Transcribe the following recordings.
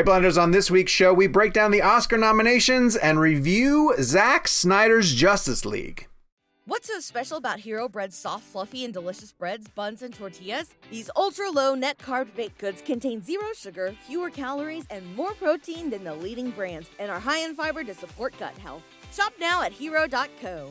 Hey, Blenders, on this week's show, we break down the Oscar nominations and review Zack Snyder's Justice League. What's so special about Hero Bread's soft, fluffy, and delicious breads, buns, and tortillas? These ultra low net carb baked goods contain zero sugar, fewer calories, and more protein than the leading brands, and are high in fiber to support gut health. Shop now at hero.co.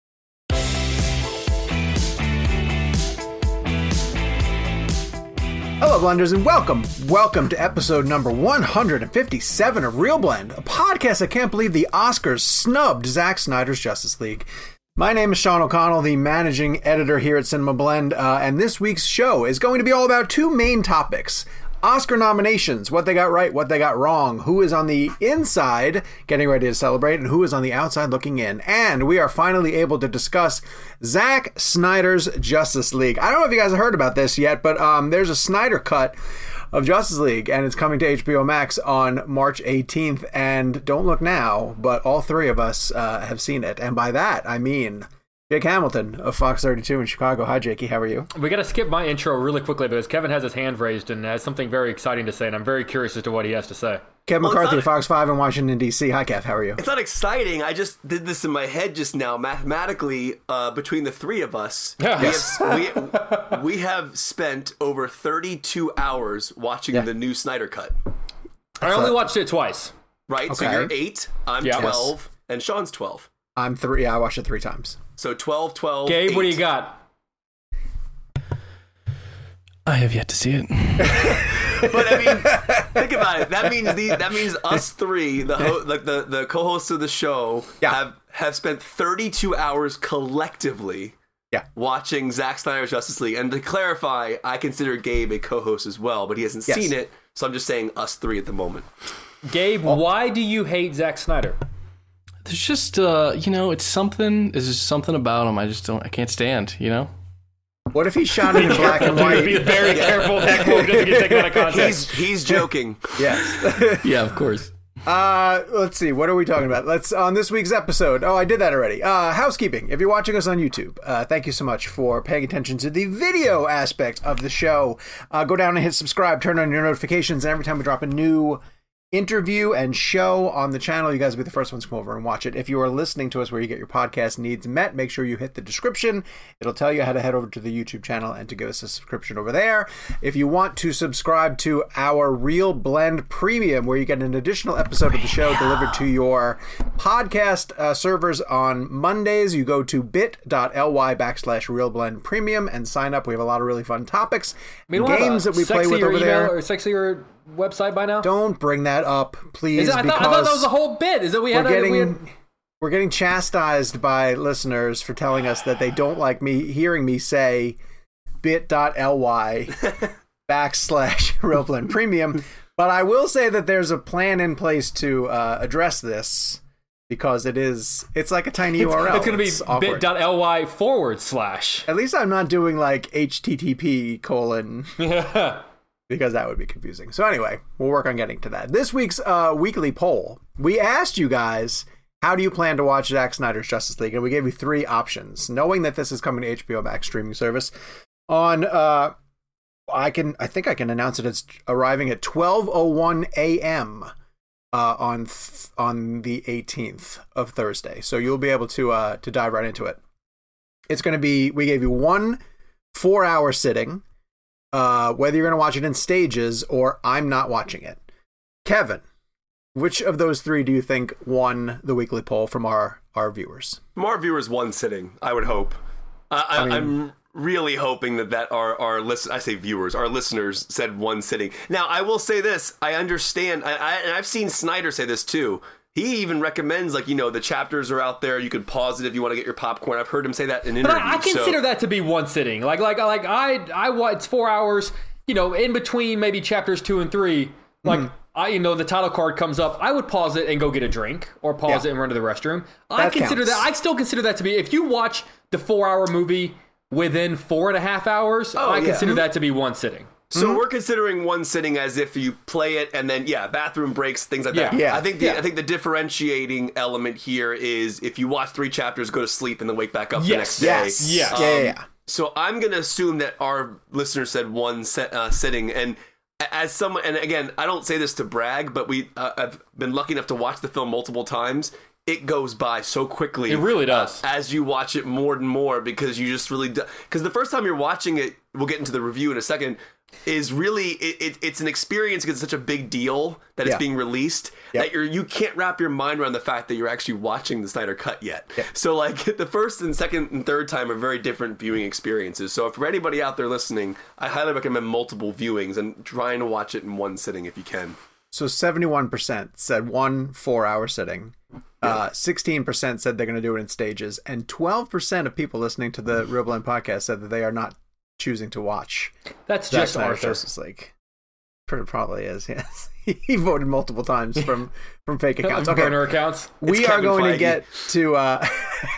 Hello, Blenders, and welcome. Welcome to episode number 157 of Real Blend, a podcast that can't believe the Oscars snubbed Zack Snyder's Justice League. My name is Sean O'Connell, the managing editor here at Cinema Blend, uh, and this week's show is going to be all about two main topics Oscar nominations, what they got right, what they got wrong, who is on the inside getting ready to celebrate, and who is on the outside looking in. And we are finally able to discuss Zack Snyder's Justice League. I don't know if you guys have heard about this yet, but um, there's a Snyder cut of Justice League, and it's coming to HBO Max on March 18th. And don't look now, but all three of us uh, have seen it. And by that, I mean Jake Hamilton of Fox 32 in Chicago. Hi, Jakey. How are you? We got to skip my intro really quickly because Kevin has his hand raised and has something very exciting to say, and I'm very curious as to what he has to say. Kevin well, McCarthy, Fox 5 in Washington, D.C. Hi, Kev. How are you? It's not exciting. I just did this in my head just now. Mathematically, uh, between the three of us, yes. we, have, we, we, have spent over 32 hours watching yeah. the new Snyder Cut. I only watched it twice. Right? Okay. So you're 8, I'm 12, and Sean's 12. I'm 3. Yeah, I watched it three times. So 12, 12. Gabe, 8. what do you got? I have yet to see it. but I mean, think about it. That means the, that means us three, the ho- like the, the co-hosts of the show, yeah. have have spent 32 hours collectively yeah. watching Zack Snyder's Justice League. And to clarify, I consider Gabe a co-host as well, but he hasn't yes. seen it, so I'm just saying us three at the moment. Gabe, well, why do you hate Zack Snyder? There's just uh, you know, it's something. There's just something about him. I just don't. I can't stand. You know. What if he shot it in black and white? Be very careful. That quote doesn't get taken out of context. He's he's joking. yes. yeah, of course. Uh, let's see. What are we talking about? Let's on this week's episode. Oh, I did that already. Uh, housekeeping. If you're watching us on YouTube, uh, thank you so much for paying attention to the video aspect of the show. Uh, go down and hit subscribe. Turn on your notifications, and every time we drop a new interview and show on the channel. You guys will be the first ones to come over and watch it. If you are listening to us where you get your podcast needs met, make sure you hit the description. It'll tell you how to head over to the YouTube channel and to give us a subscription over there. If you want to subscribe to our Real Blend Premium, where you get an additional episode of the show delivered to your podcast uh, servers on Mondays, you go to bit.ly backslash Real Blend Premium and sign up. We have a lot of really fun topics, I mean, games that we play with over there. Or sexier website by now? Don't bring that up, please. It, I, thought, I, thought, that was the whole bit. Is that we had we're getting, we had... we're getting chastised by listeners for telling us that they don't like me hearing me say bit.ly backslash Real Blend Premium. But I will say that there's a plan in place to uh, address this because it is it's like a tiny URL. It's going to be bit.ly forward slash. At least I'm not doing like HTTP colon. because that would be confusing. So anyway, we'll work on getting to that. This week's uh, weekly poll, we asked you guys, how do you plan to watch Zack Snyder's Justice League? And we gave you three options, knowing that this is coming to HBO Max streaming service. On, uh, I can, I think I can announce it. It's arriving at 12:01 a.m. Uh, on th- on the 18th of Thursday. So you'll be able to uh, to dive right into it. It's going to be. We gave you one four hour sitting uh, whether you're going to watch it in stages or I'm not watching it. Kevin, which of those three do you think won the weekly poll from our our viewers? From our viewers, one sitting. I would hope. I, I, I mean- I'm really hoping that that our our listen I say viewers, our listeners said one sitting. Now I will say this: I understand, I, I, and I've seen Snyder say this too. He even recommends like you know the chapters are out there. You could pause it if you want to get your popcorn. I've heard him say that in But interviews. I, I consider so, that to be one sitting. Like like like I I wa- it's four hours. You know, in between maybe chapters two and three. Like Mm-hmm. I you know the title card comes up. I would pause it and go get a drink, or pause Yeah. it and run to the restroom. I That consider counts. that. I still consider that to be. If you watch the four hour movie within four and a half hours, I Oh, yeah. Mm-hmm. consider that to be one sitting. So Mm-hmm. we're considering one sitting as if you play it and then yeah, bathroom breaks, things like that. Yeah. Yeah. I think the Yeah. I think the differentiating element here is if you watch three chapters, go to sleep, and then wake back up the next day. Yes. Yes. Yeah, yeah, yeah. So I'm gonna assume that our listener said one set, uh, sitting, and as someone, and again, I don't say this to brag, but we uh, I've been lucky enough to watch the film multiple times. It goes by so quickly. It really does. uh, as you watch it more and more because you just really because the first time you're watching it, we'll get into the review in a second. Is really it, it, it's an experience because it's such a big deal that Yeah. it's being released Yep. that you're you can't wrap your mind around the fact that you're actually watching the Snyder Cut yet. So like the first and second and third time are very different viewing experiences. So if for anybody out there listening, I highly recommend multiple viewings and trying to watch it in one sitting if you can. So seventy-one percent said one four-hour sitting. Uh, Sixteen percent said they're going to do it in stages, and twelve percent of people listening to the Real Blend podcast said that they are not choosing to watch That's Zack just Snyder's Arthur. Justice League. Pretty probably is. Yes, he voted multiple times from from fake accounts. Okay, Burner accounts. we It's are Kevin going to get to uh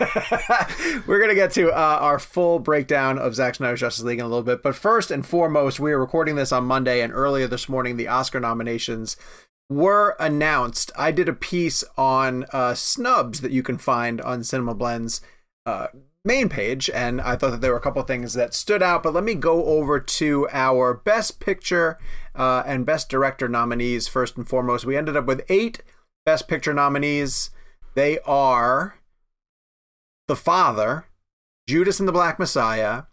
we're going to get to uh, our full breakdown of Zack Snyder's Justice League in a little bit but first and foremost we are recording this on Monday and earlier this morning the Oscar nominations were announced I did a piece on uh, snubs that you can find on Cinema Blend's uh, main page and I thought that there were a couple things that stood out but let me go over to our best picture uh, and best director nominees first and foremost. We ended up with eight best picture nominees. They are The Father, Judas and the Black Messiah,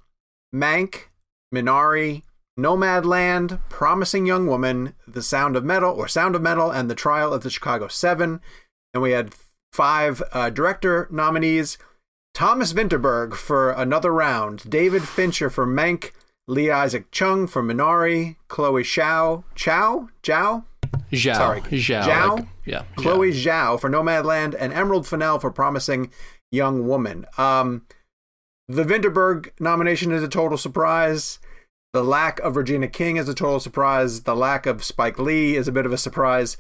Mank, Minari, Nomadland, Promising Young Woman, The Sound of Metal, or Sound of Metal, and The Trial of the Chicago Seven. And we had five uh, director nominees Thomas Vinterberg for Another Round, David Fincher for Mank, Lee Isaac Chung for Minari, Chloe Shao, Chow, Zhao, Zhao. Sorry. Zhao. Zhao? like- yeah. Chloe Zhao for Nomadland, and Emerald Fennell for Promising Young Woman. Um, the Vinterberg nomination is a total surprise. The lack of Regina King is a total surprise. The lack of Spike Lee is a bit of a surprise.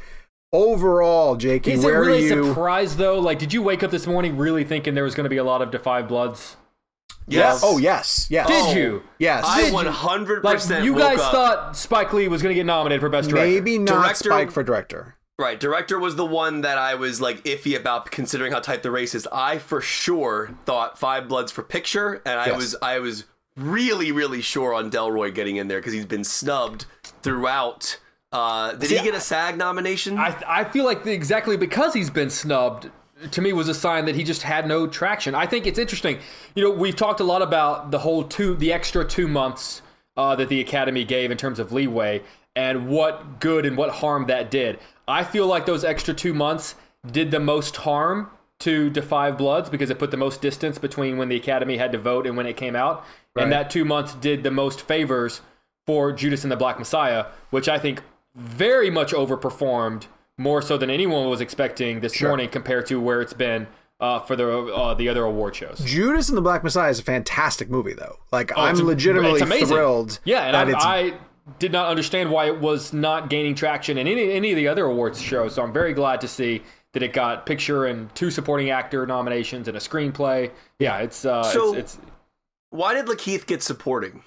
Overall, Jakey, Is it where really are you? surprise though? Like, did you wake up this morning really thinking there was going to be a lot of Da 5 Bloods? Yes. Oh yes, yes. Did Oh, you? Yes. I Did you? 100% Like, you woke guys up- thought Spike Lee was going to get nominated for Best Director? Maybe not Director- Spike for director. Right, director was the one that I was like iffy about considering how tight the race is. I for sure thought Five Bloods for picture, and I Yes. was I was really really sure on Delroy getting in there because he's been snubbed throughout. Uh, did See, he get a SAG nomination? I, I feel like the, exactly because he's been snubbed to me was a sign that he just had no traction. I think it's interesting. You know, we've talked a lot about the whole two, the extra two months uh, that the Academy gave in terms of leeway and what good and what harm that did. I feel like those extra two months did the most harm to Da 5 Bloods because it put the most distance between when the Academy had to vote and when it came out. And that two months did the most favors for Judas and the Black Messiah, which I think very much overperformed more so than anyone was expecting this morning compared to where it's been uh, for the uh, the other award shows. Judas and the Black Messiah is a fantastic movie, though. Like Oh, I'm legitimately it's thrilled. Yeah, and that I, it's I did not understand why it was not gaining traction in any any of the other awards shows. So I'm very glad to see that it got picture and two supporting actor nominations and a screenplay. Yeah, it's uh, So- it's, it's Why did Lakeith get supporting?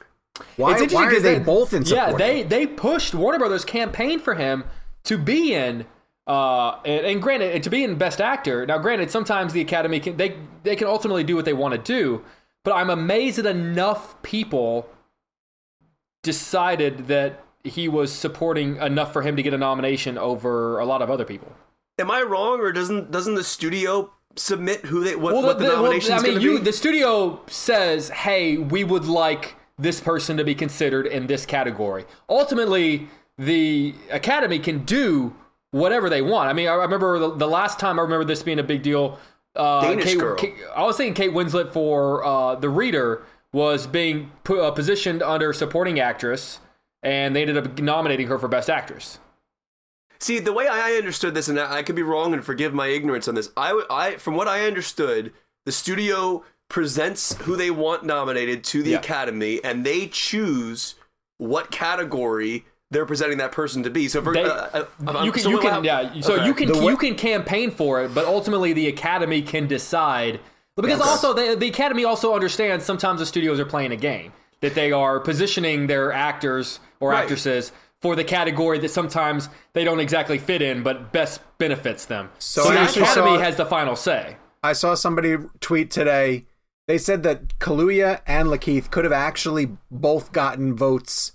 Why, it's interesting why are 'cause they, both in support? Yeah, they they pushed Warner Brothers campaign for him to be in. Uh, and, and granted, to be in Best Actor. Now, granted, sometimes the Academy can they they can ultimately do what they want to do, but I'm amazed that enough people decided that he was supporting enough for him to get a nomination over a lot of other people. Am I wrong, or doesn't doesn't the studio submit who they what, what the, the- well, I mean, you, be? the studio says, "Hey, we would like this person to be considered in this category." Ultimately, the Academy can do whatever they want. I mean, I remember the, the last time I remember this being a big deal. Uh, Danish Kate, girl. Kate- I was saying Kate Winslet for uh, the Reader was being pu- uh, positioned under supporting actress, and they ended up nominating her for best actress. See, the way I understood this, and I could be wrong, and forgive my ignorance on this. I, from what I understood, the studio presents who they want nominated to the Yeah. Academy, and they choose what category they're presenting that person to be. So, for, They- uh, uh, you can, so you what- can, yeah. So okay. you can, way- you can campaign for it, but ultimately the Academy can decide. Because also the, the Academy also understands sometimes the studios are playing a game that they are positioning their actors or Right. actresses for the category that sometimes they don't exactly fit in, but best benefits them. So So, the Academy saw- has the final say. I saw somebody tweet today. They said that Kaluuya and Lakeith could have actually both gotten votes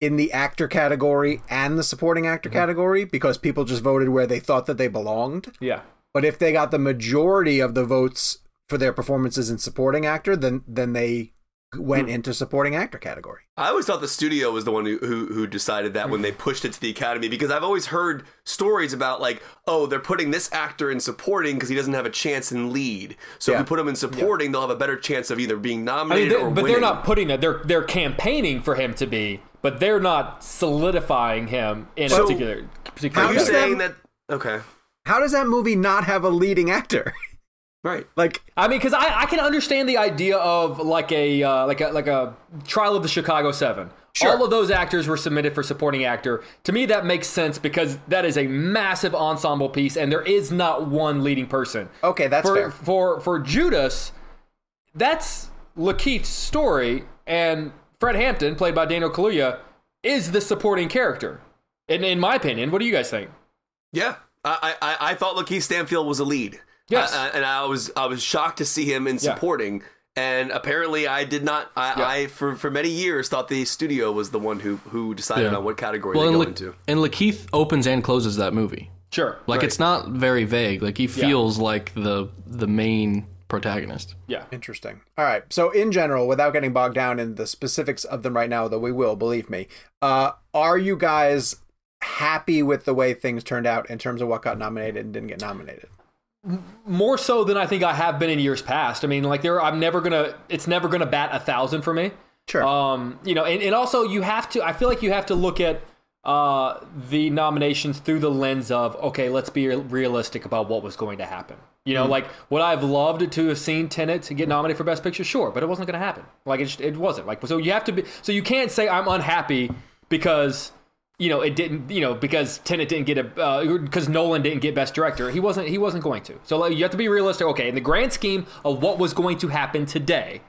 in the actor category and the supporting actor mm-hmm. category because people just voted where they thought that they belonged. Yeah. But if they got the majority of the votes for their performances in supporting actor, then then they went hmm. into supporting actor category. I always thought the studio was the one who, who who decided that when they hmm. pushed it to the Academy because I've always heard stories about like oh they're putting this actor in supporting because he doesn't have a chance in lead so if you put him in supporting they'll have a better chance of either being I mean, nominated they- or but winning. they're not putting it. They're they're campaigning for him to be, but they're not solidifying him in a particular particular. Are you does saying that? Okay, How does that movie not have a leading actor? Right. like I mean, because I, I can understand the idea of like a uh, like a like a trial of the Chicago Seven. Sure. All of those actors were submitted for supporting actor. To me, that makes sense because that is a massive ensemble piece, and there is not one leading person. Okay, that's for, fair. For for Judas, that's Lakeith's story, and Fred Hampton, played by Daniel Kaluuya, is the supporting character. In in my opinion, what do you guys think? Yeah, I I, I thought Lakeith Stanfield was a lead. Yes. Uh, and I was I was shocked to see him in Yeah. supporting. And apparently, I did not. I, Yeah. I for for many years thought the studio was the one who who decided Yeah. on what category Well, they and, go La- into. and Lakeith opens and closes that movie. Sure. Like it's not very vague. Like he feels like the the main protagonist. yeah. Interesting. All right. So, in general, without getting bogged down in the specifics of them right now, though we will, believe me, uh, are you guys happy with the way things turned out in terms of what got nominated and didn't get nominated? More so than I think I have been in years past. I mean, like there, I'm never gonna. It's never gonna bat a thousand for me. Sure. Um, you know, and, and also you have to. I feel like you have to look at uh, the nominations through the lens of okay, let's be realistic about what was going to happen. You know, like would I have loved to have seen Tenet get nominated for Best Picture? Sure, but it wasn't going to happen. Like it, just, it wasn't. Like so, you have to be. So you can't say I'm unhappy because you know it didn't. You know because Tenet didn't get a because Nolan didn't get Best Director. He wasn't. He wasn't going to. So like, you have to be realistic. Okay, in the grand scheme of what was going to happen today,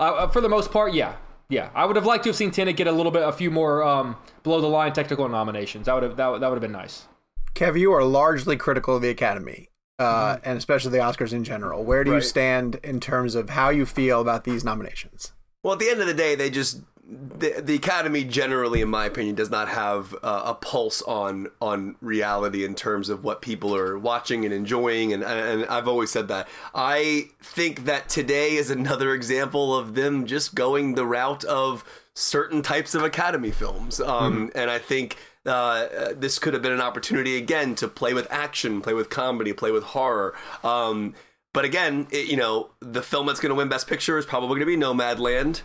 uh, uh, for the most part, yeah, yeah. I would have liked to have seen Tenet get a little bit, a few more um, below the line technical nominations. That would have that, would- that would have been nice. Kev, you are largely critical of the Academy, uh, and especially the Oscars in general. Where do you stand in terms of how you feel about these nominations? Well, at the end of the day, they just the, the Academy generally, in my opinion, does not have uh, a pulse on on reality in terms of what people are watching and enjoying, and and I've always said that. I think that today is another example of them just going the route of certain types of Academy films, um, and I think. Uh, uh, this could have been an opportunity again to play with action, play with comedy, play with horror. Um, but again, it, you know, the film that's going to win Best Picture is probably going to be Nomadland.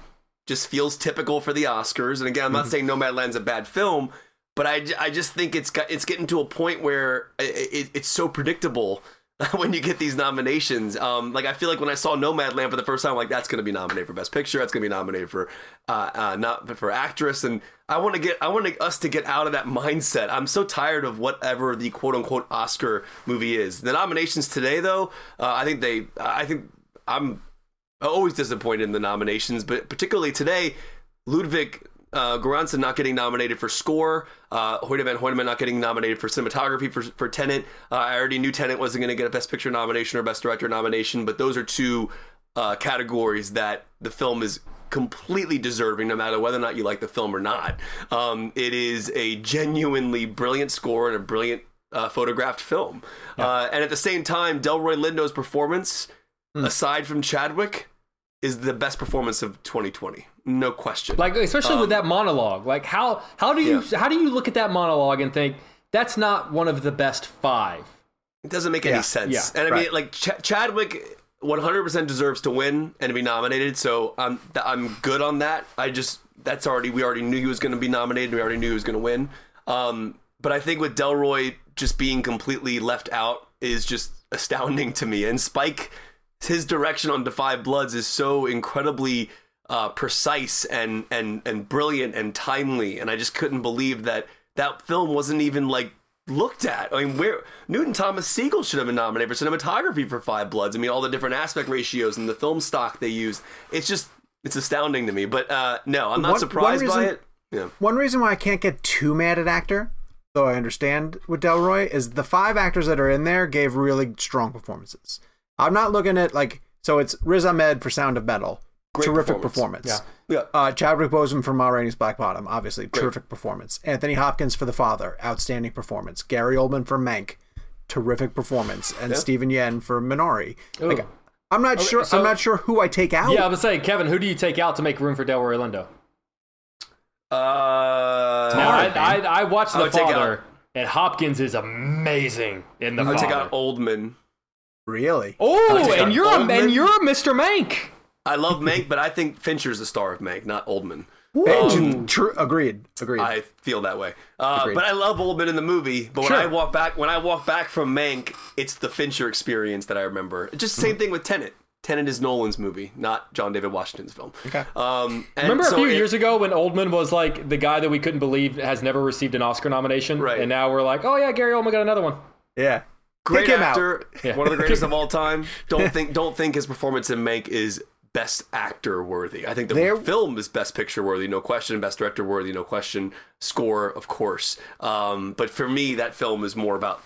Just feels typical for the Oscars. And again, I'm not saying Nomadland's a bad film, but I, I just think it's got it's getting to a point where it, it, it's so predictable when you get these nominations. Um, like I feel like when I saw Nomadland for the first time, I'm like that's going to be nominated for Best Picture. That's going to be nominated for uh, uh, not for actress. And I want to get I want us to get out of that mindset. I'm so tired of whatever the quote unquote Oscar movie is. The nominations today, though, uh, I think they I think I'm always disappointed in the nominations, but particularly today, Ludwig uh, Göransson not getting nominated for score, uh, Hoyte van Hoytema not getting nominated for cinematography for, for Tenet. Uh, I already knew Tenet wasn't going to get a Best Picture nomination or Best Director nomination, but those are two uh, categories that the film is completely deserving, no matter whether or not you like the film or not. Um, it is a genuinely brilliant score and a brilliant uh, photographed film. Uh, and at the same time, Delroy Lindo's performance, aside from Chadwick, is the best performance of 2020. No question. Like especially with that monologue. Like how how do you how do you look at that monologue and think that's not one of the best five. It doesn't make Yeah, any sense. yeah, and I right. mean, like Ch- Chadwick, 100% deserves to win and to be nominated. So I'm th- I'm good on that. I just that's already we already knew he was going to be nominated. We already knew he was going to win. Um, but I think with Delroy just being completely left out is just astounding to me. And Spike, his direction on Da 5 Bloods is so incredibly uh, precise and and and brilliant and timely. And I just couldn't believe that that film wasn't even like looked at. I mean, where Newton Thomas Sigel should have been nominated for cinematography for Five Bloods. I mean, all the different aspect ratios and the film stock they used. It's just it's astounding to me. But uh, no, I'm not One- surprised one by it. Yeah. One reason why I can't get too mad at actor, though I understand with Delroy, is the five actors that are in there gave really strong performances. I'm not looking at like so it's Riz Ahmed for Sound of Metal, Great terrific performance. performance. Yeah. Uh, Chadwick Boseman for Ma Rainey's Black Bottom, obviously terrific performance. Anthony Hopkins for The Father, outstanding performance. Gary Oldman for Mank, terrific performance, and Steven Yeun for Minari. Like, I'm not sure. so- I'm not sure who I take out. Yeah, I would say, Kevin, who do you take out to make room for Delroy Lindo? Uh, Now, I, I, I watched I The would take Father, out- and Hopkins is amazing in The I would Father. take out Oldman. Really. oh, and you're a, and you're a Mr. Mank. I love Mank, but I think Fincher's the star of Mank, not Oldman. Um, True. Agreed. Agreed. I feel that way. Uh, but I love Oldman in the movie. But when I walk back, when I walk back from Mank, it's the Fincher experience that I remember. Just the same thing with Tenet. Tenet is Nolan's movie, not John David Washington's film. Okay. Um, and Remember a few it- years ago when Oldman was like the guy that we couldn't believe has never received an Oscar nomination, Right. And now we're like, oh yeah, Gary Oldman got another one. yeah. Great Pick him actor, Yeah. one of the greatest of all time. Don't think don't think his performance in Mank is best actor worthy. I think the There- film is best picture worthy, no question. Best director worthy, no question. Score, of course. Um, but for me, that film is more about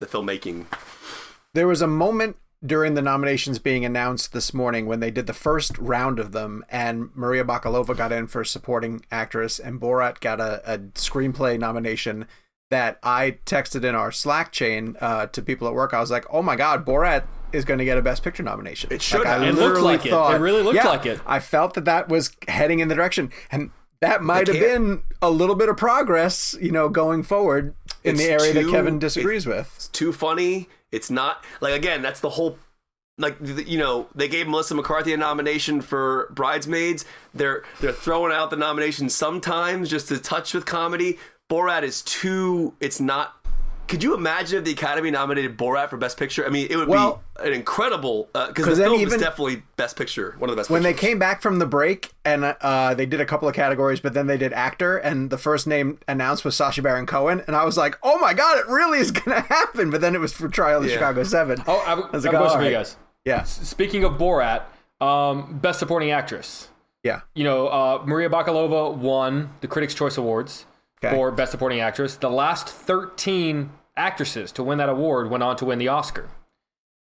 the filmmaking. There was a moment during the nominations being announced this morning when they did the first round of them, and Maria Bakalova got in for supporting actress, and Borat got a, a screenplay nomination. That I texted in our Slack chain uh, to people at work. I was like, "Oh my God, Borat is going to get a Best Picture nomination." It should Like, I. It looked literally like it. It really looked Yeah, like it. I felt that that was heading in the direction, and that might have been a little bit of progress, you know, going forward in the It's area that Kevin disagrees with. It's too funny. It's not like again. That's the whole. Like you know, they gave Melissa McCarthy a nomination for Bridesmaids. They're they're throwing out the nomination sometimes just to touch with comedy. Borat is too. It's not. Could you imagine if the Academy nominated Borat for Best Picture? I mean, it would Well- be an incredible because 'Cause the film even- is definitely Best Picture, one of the best. when they came back from the break and uh, they did a couple of categories, but then they did actor, and the first name announced was Sacha Baron Cohen, and I was like, "Oh my god, it really is going to happen!" But then it was for Trial of the Yeah. Chicago Seven. Oh, I, I, was like, a question all for you guys. Yeah, Speaking of Borat, um, best supporting actress. yeah, You know, uh, Maria Bakalova won the Critics' Choice Awards Okay. for Best Supporting Actress. The last 13 actresses to win that award went on to win the Oscar.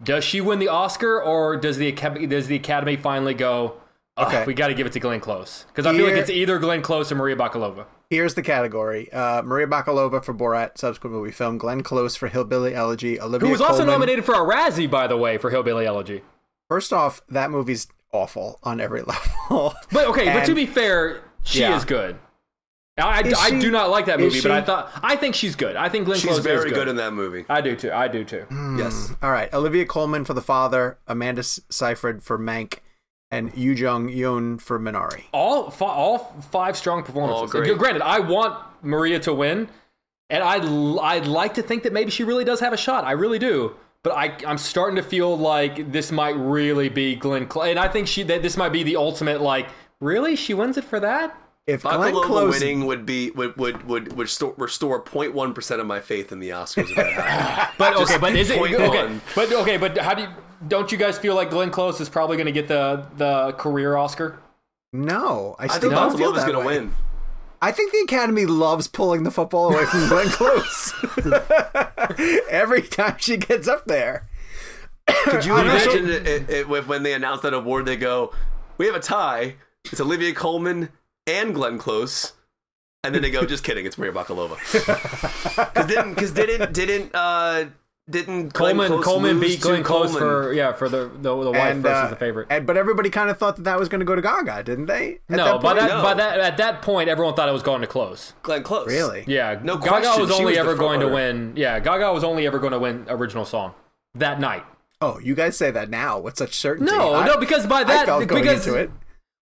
Does she win the Oscar, or does the Academy, does the Academy finally go, Okay. we got to give it to Glenn Close? Because I feel like it's either Glenn Close or Maria Bakalova. Here's the category: uh, Maria Bakalova for Borat, subsequent movie film; Glenn Close for Hillbilly Elegy; Olivia Who was also nominated for a Razzie, by the way, for Hillbilly Elegy. First off, that movie's awful on every level. But okay, but to be fair, she Yeah. is good. I, I she- do not like that movie, but I thought I think she's good. I think Glenn she's Close is very good. good in that movie. I do too. I do too. Hmm. Yes, All right, Olivia Colman for The Father; Amanda Seyfried for Mank; and Yuh-jung Youn for Minari. all fi- all five strong performances. All great. Granted, I want Maria to win, and I'd l- I'd like to think that maybe she really does have a shot. I really do. But I, I'm starting to feel like this might really be Glenn Close, and I think she that this might be the ultimate. Like, really, she wins it for that? If Glenn Bakalova Close winning would be would would would, would sto- restore 0.1 percent of my faith in the Oscars. If that happened. But Just okay, but is it okay? But okay, but how do you? Don't you guys feel like Glenn Close is probably going to get the the career Oscar? No, I I still think don't feel that is going to win. I think the Academy loves pulling the football away from Glenn Close every time she gets up there. Could you I imagine it, it, it, with- when they announce that award? They go, "We have a tie. It's Olivia Colman and Glenn Close," and then they go, "Just kidding. It's Maria Bakalova." Because didn't because didn't didn't uh didn't Glenn Colman Close Colman lose beat Glenn Close Colman? for yeah for the the, the wife And, versus uh, the favorite. and- but everybody kind of thought that that was going to go to Gaga, didn't they? At no, by point? that No. by that at that point, everyone thought it was going to close. Glenn Close. Really? Yeah, No Gaga question, was only was ever going to win. Yeah, Gaga was only ever going to win original song that night. Oh, you guys say that now with such certainty. No, I- no, because by I that felt going because into it.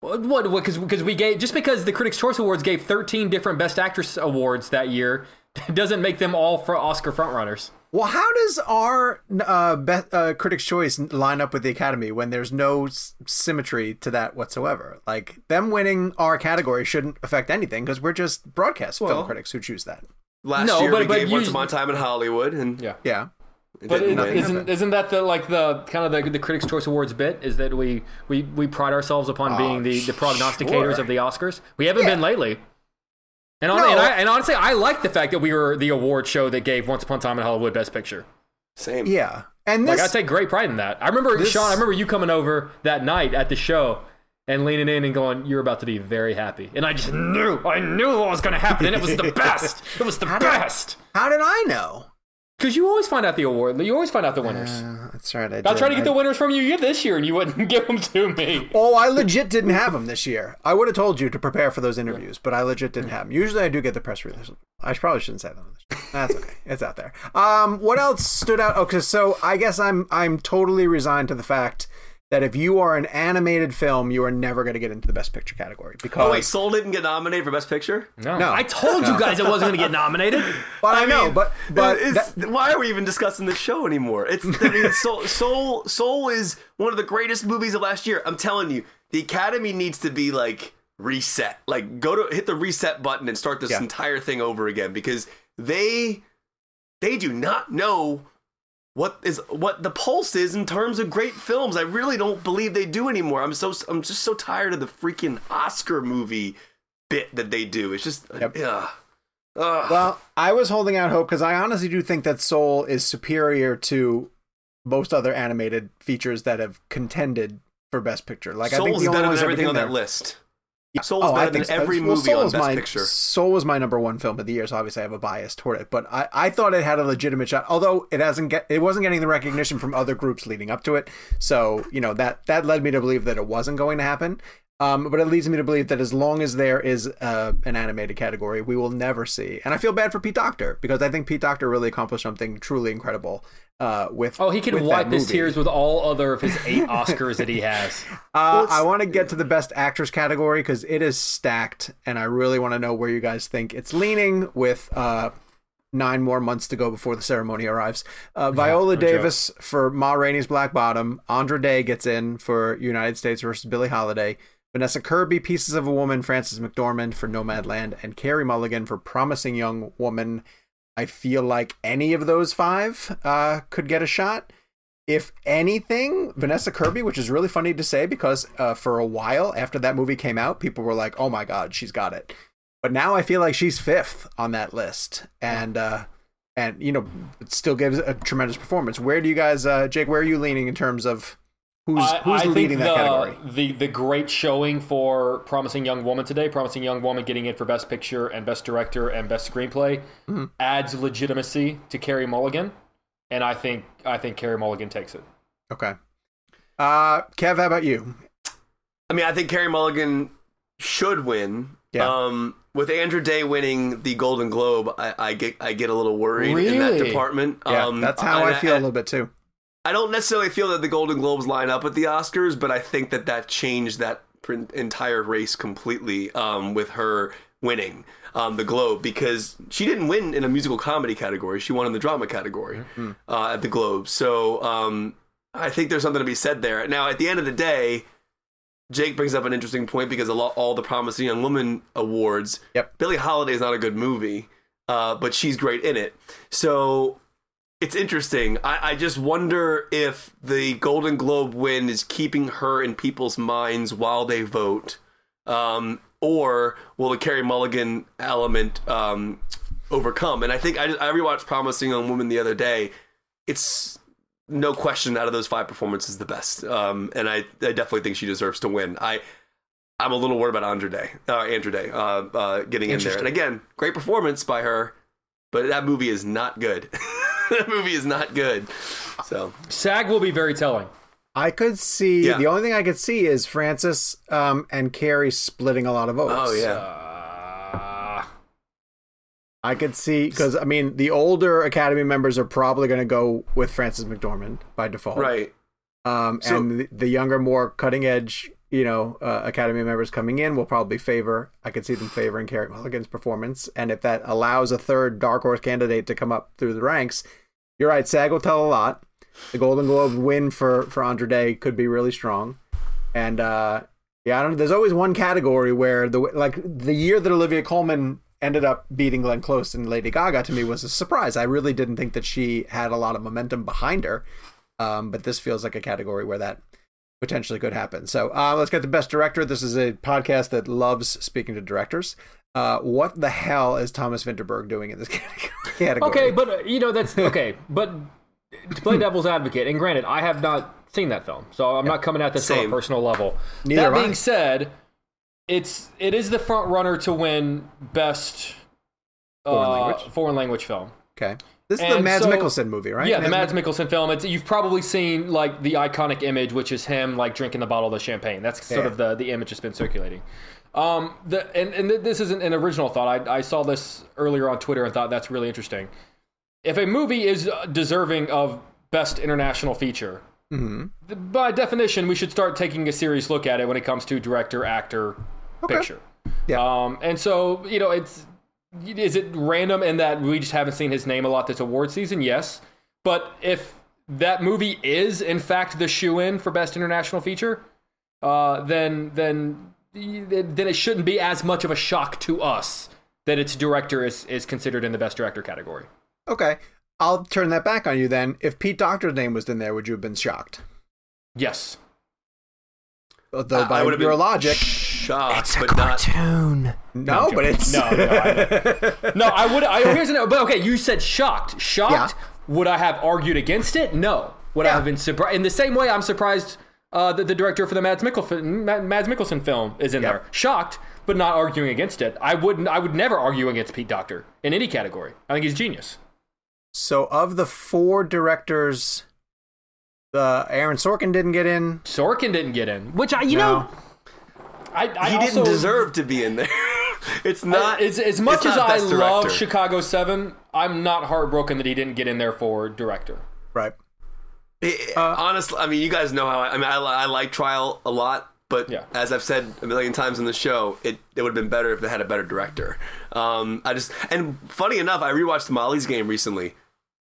What? Because because we gave just because the Critics' Choice Awards gave 13 different Best Actress awards that year doesn't make them all for Oscar frontrunners. Well, how does our uh, be- uh, Critics' Choice line up with the Academy when there's no s- symmetry to that whatsoever? Like them winning our category shouldn't affect anything because we're just broadcast film critics who choose that. Last No, year but- we but gave Once Upon a Time in Hollywood, and Yeah. Yeah. It But didn't it, isn't isn't that the like the kind of the, the Critics' Choice Awards bit? Is that we we, we pride ourselves upon ah, being the, the prognosticators sure. of the Oscars? We haven't been lately. And, on, No. and, I, and honestly, I like the fact that we were the award show that gave Once Upon a Time in Hollywood Best Picture. Same. Yeah. And Like I take great pride in that. I remember This- Sean. I remember you coming over that night at the show and leaning in and going, "You're about to be very happy." And I just knew, I knew what was going to happen, and it was the best. It was the How did best. how did I know? Because you always find out the award. You always find out the winners. Uh, that's right. I, I tried to get I- the winners from you this year, and you wouldn't give them to me. Oh, I legit didn't have them this year. I would have told you to prepare for those interviews, but I legit didn't have them. Usually, I do get the press release. I probably shouldn't say that. On this. That's okay. it's out there. Um, what else stood out? Okay, so I guess I'm I'm totally resigned to the fact that if you are an animated film, you are never going to get into the best picture category because. Oh wait, Soul didn't get nominated for Best Picture. No, No. I told you guys it wasn't going to get nominated. but I, know, mean, but but it's- that- why are we even discussing this show anymore? It's I mean, Soul, Soul Soul is one of the greatest movies of last year. I'm telling you, the Academy needs to be like reset. Like go to hit the reset button and start this Yeah. entire thing over again because they they do not know what is what the pulse is in terms of great films. I really don't believe they do anymore. I'm so I'm just so tired of the freaking Oscar movie bit that they do. It's just uh, Yep. Ugh. Well, I was holding out hope because I honestly do think that Soul is superior to most other animated features that have contended for Best Picture. Like I think Soul's the only better than everything on there- that list. Yeah. Soul's Oh, I better than so. every Well, movie Soul on was Best my, Picture. Soul was my number one film of the year, so obviously I have a bias toward it. But I, I thought it had a legitimate shot, although it hasn't get it wasn't getting the recognition from other groups leading up to it. So you know that that led me to believe that it wasn't going to happen. Um, but it leads me to believe that as long as there is uh, an animated category, we will never see. And I feel bad for Pete Docter because I think Pete Docter really accomplished something truly incredible uh, with. Oh, he can wipe his tears with all other of his eight Oscars that he has. Uh, I want to get to the best actress category because it is stacked, and I really want to know where you guys think it's leaning. With uh, nine more months to go before the ceremony arrives, uh, Viola Davis for Ma Rainey's Black Bottom, Andra Day gets in for United States versus Billie Holiday, Vanessa Kirby, Pieces of a Woman, Frances McDormand for Nomadland, and Carey Mulligan for Promising Young Woman. I feel like any of those five uh, could get a shot if anything, Vanessa Kirby, which is really funny to say because uh, for a while after that movie came out, people were like, "Oh my god, she's got it." But now I feel like she's fifth on that list, and uh, and you know, it still gives a tremendous performance. Where do you guys, uh, Jake? Where are you leaning in terms of who's I, who's I leading think that the, category? the the great showing for Promising Young Woman today, Promising Young Woman getting in for Best Picture and Best Director and Best Screenplay, Mm-hmm. adds legitimacy to Carey Mulligan, and I think I think Carey Mulligan takes it. Okay. Uh, Kev, how about you? I mean, I think Carey Mulligan should win. Yeah. Um, with Andra Day winning the Golden Globe, I, I get I get a little worried in that department. Yeah, um, that's how and I feel a little bit too. I don't necessarily feel that the Golden Globes line up with the Oscars, but I think that that changed that entire race completely um, with her winning um, the Globe because she didn't win in a musical comedy category; she won in the drama category uh, at the Globe. So um, I think there's something to be said there. Now, at the end of the day, Jake brings up an interesting point because a lot, all the Promising Young Woman awards, Yep. Billie Holiday is not a good movie, uh, but she's great in it. So it's interesting. I, I just wonder if the Golden Globe win is keeping her in people's minds while they vote, um, or will the Carey Mulligan element um, overcome? And I think I, I rewatched Promising Young Woman the other day. It's no question out of those five performances the best, um, and I, I definitely think she deserves to win. I I'm a little worried about Andra Day, uh, Andra Day, uh, uh, getting in there. And again, great performance by her, but that movie is not good. that movie is not good. So SAG will be very telling. I could see Yeah. the only thing I could see is Frances um, and Carey splitting a lot of votes. oh yeah, Uh, I could see because I mean the older Academy members are probably going to go with Frances McDormand by default, right. Um, So- and the, the younger, more cutting edge, you know, uh, Academy members coming in will probably favor. I could see them favoring Carey Mulligan's performance, and if that allows a third dark horse candidate to come up through the ranks, you're right. SAG will tell a lot. The Golden Globe win for for Andra Day could be really strong, and uh, yeah, I don't. There's always one category where the like the year that Olivia Colman ended up beating Glenn Close and Lady Gaga to me was a surprise. I really didn't think that she had a lot of momentum behind her. Um, but this feels like a category where that potentially could happen. So uh, let's get the best director. This is a podcast that loves speaking to directors. Uh, what the hell is Thomas Vinterberg doing in this category? okay, but uh, you know that's okay. But to play devil's advocate, and granted, I have not seen that film, so I'm not coming at this from Same. a personal level. Neither that have I. being said, it's it is the front runner to win best Foreign uh, language? foreign language film. okay, this is the Mads so- Mikkelsen movie, right? Yeah, the Mads Mikkelsen film. It's you've probably seen like the iconic image, which is him like drinking the bottle of the champagne. That's sort Yeah. of the the image that's been circulating. Um, the and and this isn't an original thought. I I saw this earlier on Twitter and thought that's really interesting. If a movie is uh, deserving of best international feature, Mhm. by definition, we should start taking a serious look at it when it comes to director, actor, picture. Yeah. Um, and so you know, it's is it random in that we just haven't seen his name a lot this award season? Yes, but if that movie is in fact the shoe in for best international feature, uh, then then then it shouldn't be as much of a shock to us that its director is is considered in the best director category. Okay, I'll turn that back on you then. If Pete Docter's name was in there, would you have been shocked? Yes. Although I by would have your been logic, shocked, but not. no, but it's No, no, I, no. I would. I, here's an, but okay. You said shocked. Shocked. Would I have argued against it? No. Would I have been surprised? In the same way, I'm surprised uh, that the director for the Mads Mikkelsen, Mads Mikkelsen film is in Yeah. there. Shocked, but not arguing against it. I wouldn't. I would never argue against Pete Docter in any category. I think he's genius. So of the four directors, the Aaron Sorkin didn't get in. Sorkin didn't get in, which I, you No. know, I, I He also, didn't deserve to be in there. it's not. As, as much as I best love. Chicago Seven, I'm not heartbroken that he didn't get in there for director. Right. It- Uh, honestly, I mean, you guys know how I, I mean, I, I like Trial a lot, but Yeah. as I've said a million times in the show, it, it would have been better if they had a better director. Um, I just and funny enough, I rewatched Molly's Game recently.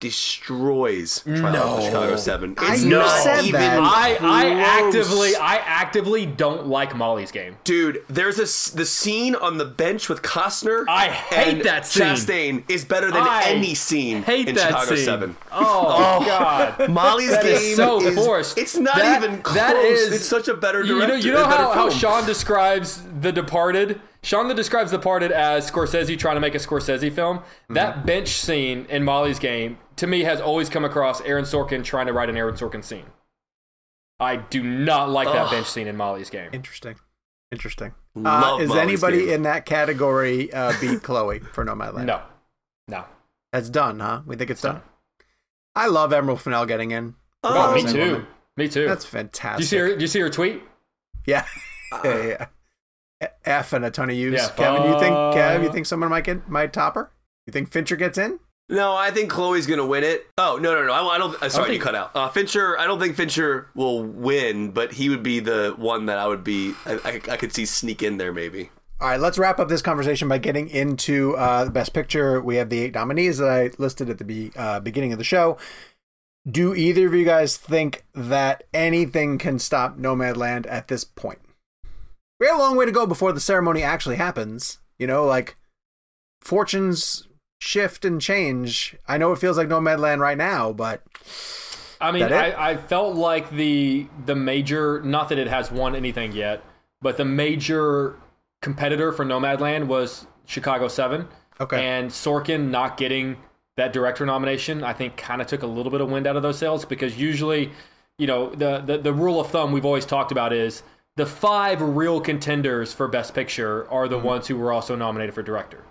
Destroys Trial of the Chicago Seven. I- It's you not said even that. I, I actively I actively don't like Molly's game. Dude, there's a s- the scene on the bench with Costner. I hate and that scene. Chastain is better than I any scene hate in that Chicago scene. Seven. Oh, oh God. Molly's That game is so forced. It's not That- even close. that is- it's such a better You director. know, you know how, how. Sean describes The Departed? Sean that describes The Departed as Scorsese trying to make a Scorsese film. Mm-hmm. That bench scene in Molly's game, to me, has always come across Aaron Sorkin trying to write an Aaron Sorkin scene. I do not like that bench scene in Molly's game. Interesting. Interesting. Uh, is Molly's anybody Game. in that category uh, beat Chloe for Nomadland? No. No. That's done, huh? We think it's done. I love Emerald Fennell getting in. Oh, Oh, me too. woman. Me too. That's Did fantastic. you see her? Did you see her tweet? Yeah. yeah, yeah, yeah. F and a ton of U's. Yeah, Kevin, you think fuck. Kev, you think someone might get might top her? You think Fincher gets in? No, I think Chloe's gonna win it. Oh no, no, no! I, I don't. Uh, sorry, think- you cut out. Uh, Fincher. I don't think Fincher will win, but he would be the one that I would be. I, I, I could see sneak in there maybe. All right, let's wrap up this conversation by getting into uh, the best picture. We have the eight nominees that I listed at the be, uh, beginning of the show. Do either of you guys think that anything can stop Nomadland at this point? We have a long way to go before the ceremony actually happens. You know, like fortunes shift and change. I know it feels like Nomadland right now, but I mean, I, I felt like the the major, not that it has won anything yet, but the major competitor for Nomadland was Chicago Seven. Okay. And Sorkin not getting that director nomination, I think, kind of took a little bit of wind out of those sails because usually, you know, the, the the rule of thumb we've always talked about is the five real contenders for Best Picture are Mm-hmm. the ones who were also nominated for director.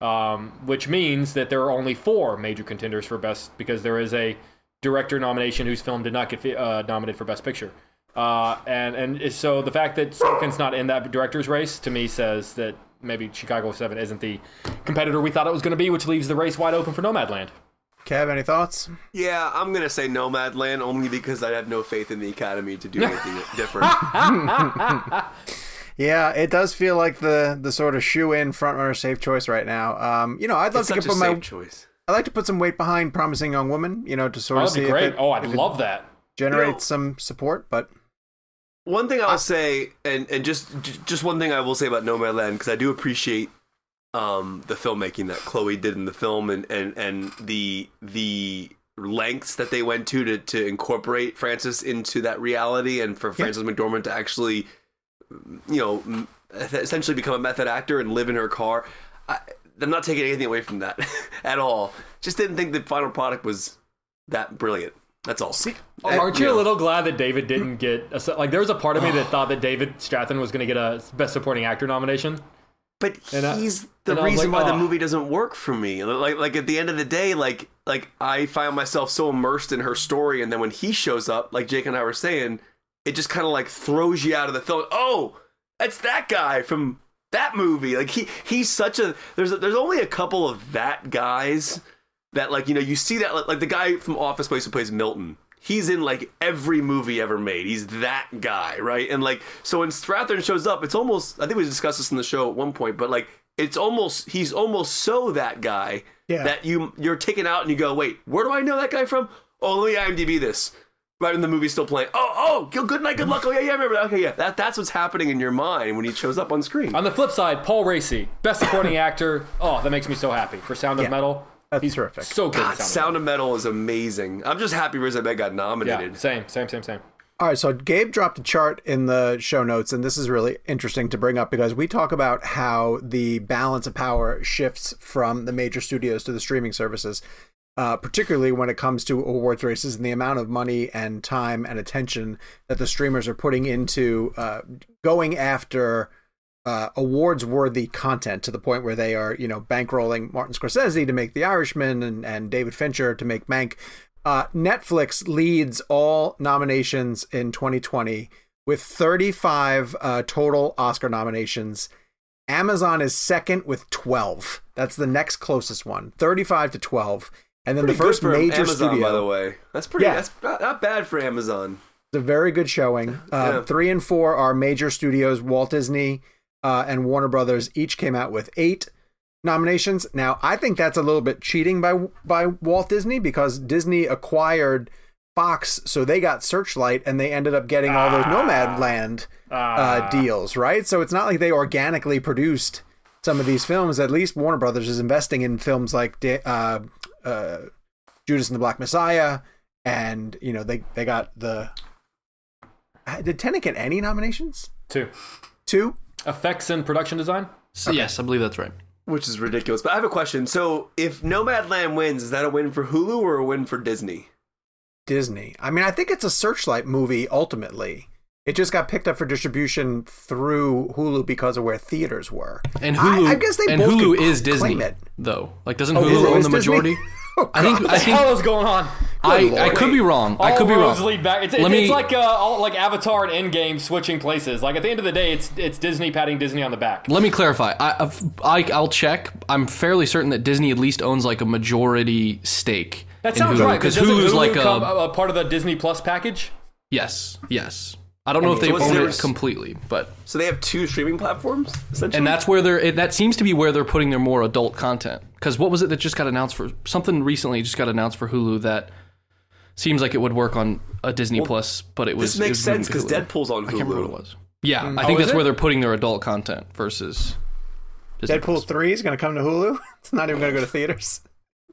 um, which means that there are only four major contenders for best because there is a director nomination whose film did not get uh, nominated for best picture. Uh, and and so the fact that Sorkin's not in that director's race to me says that maybe Chicago Seven isn't the competitor we thought it was going to be, which leaves the race wide open for Nomadland. Kev, any thoughts? Yeah, I'm gonna say Nomadland only because I have no faith in the Academy to do anything different. Yeah, it does feel like the the sort of shoe in frontrunner safe choice right now. Um, you know, I'd love It's to such a put safe my choice. I'd like to put some weight behind promising young woman. You know, to sort Oh, of see be great. if it, oh, I'd if it love that. generate You know- some support. But One thing I'll say, and and just j- just one thing I will say about Nomadland, because I do appreciate um, the filmmaking that Chloe did in the film, and and and the the lengths that they went to to to incorporate Frances into that reality, and for Frances McDormand to actually, you know, essentially become a method actor and live in her car. I, I'm not taking anything away from that at all. Just didn't think the final product was that brilliant. That's all. See, Aren't you a little glad that David didn't get a, like? There was a part of me that thought that David Strathairn was going to get a Best Supporting Actor nomination. But And I- he's the reason like, why the "Oh." movie doesn't work for me. Like like at the end of the day, like like I find myself so immersed in her story, and then when he shows up, like Jake and I were saying, it just kind of like throws you out of the film. Oh, that's that guy from that movie. Like he he's such a there's a, there's only a couple of that guys that like you know you see that like, like the guy from Office Space who plays Milton. He's in like every movie ever made. He's that guy, right? And like so when Strathairn shows up, it's almost I think we discussed this in the show at one point, but like it's almost he's almost so that guy Yeah. that you you're taken out and you go, wait, where do I know that guy from? Oh, let me IMDb this. Right when the movie's still playing. Oh, oh, good good night, good luck. Oh yeah, yeah, I remember that. Okay, yeah, that that's what's happening in your mind when he shows up on screen. On the flip side, Paul Raci, Best Supporting Actor. Oh, that makes me so happy for Sound of Yeah. Metal. That's terrific. So good. God, Sound of Metal is amazing. I'm just happy Riz Ahmed got nominated. yeah, nominated. same, same, same, same. All right, so Gabe dropped a chart in the show notes, and this is really interesting to bring up because we talk about how the balance of power shifts from the major studios to the streaming services, uh, particularly when it comes to awards races and the amount of money and time and attention that the streamers are putting into uh, going after uh, awards worthy content to the point where they are, you know, bankrolling Martin Scorsese to make The Irishman and, and David Fincher to make Mank. Uh, Netflix leads all nominations in 2020 with 35 uh, total Oscar nominations. Amazon is second with 12. That's the next closest one, 35 to 12. And then Pretty the first major Amazon, studio. by the way. That's pretty. Yeah. That's not, not bad for Amazon. It's a very good showing. Uh, Yeah. Three and four are major studios. Walt Disney uh, and Warner Brothers each came out with eight nominations. Now, I think that's a little bit cheating by by Walt Disney because Disney acquired Fox, so they got Searchlight, and they ended up getting all those Nomadland uh, deals, right? So it's not like they organically produced some of these films. At least Warner Brothers is investing in films like uh, uh, Judas and the Black Messiah, and you know they they got the. Uh, Did Tenet get any nominations? Two Two. Effects and production design. So, Yes, I believe that's right. Which is ridiculous. But I have a question. So if Nomadland wins, is that a win for Hulu or a win for Disney? Disney. I mean, I think it's a Searchlight movie ultimately. It just got picked up for distribution through Hulu because of where theaters were. And Hulu, I guess they and both Hulu is claim Disney, it. though. Like, doesn't Oh, Hulu Hulu own the Disney? majority? Oh, I think. God. I What the hell think. is going on? I, I could be wrong. I could be roads wrong. lead back. It's, Let it's, me- it's like uh, all, like Avatar and Endgame switching places. Like at the end of the day, it's it's Disney patting Disney on the back. Let me clarify. I, I, I'll check. I'm fairly certain that Disney at least owns like a majority stake. That in sounds Hulu, right because doesn't Hulu's Hulu like come a a, a part of the Disney Plus package. yes, yes. I don't know if they So what's own it completely, but So they have two streaming platforms, essentially. and that's where they're. It, that seems to be where they're putting their more adult content. Because what was it that just got announced for something recently? Just got announced for Hulu that seems like it would work on a Disney Plus, but it was. this it makes was sense because to Hulu. Deadpool's on Hulu. I can't remember what it was. Yeah, mm. I Oh, think is that's it? where they're putting their adult content versus. Disney Deadpool Plus. three is going to come to Hulu. It's not even going to go to theaters.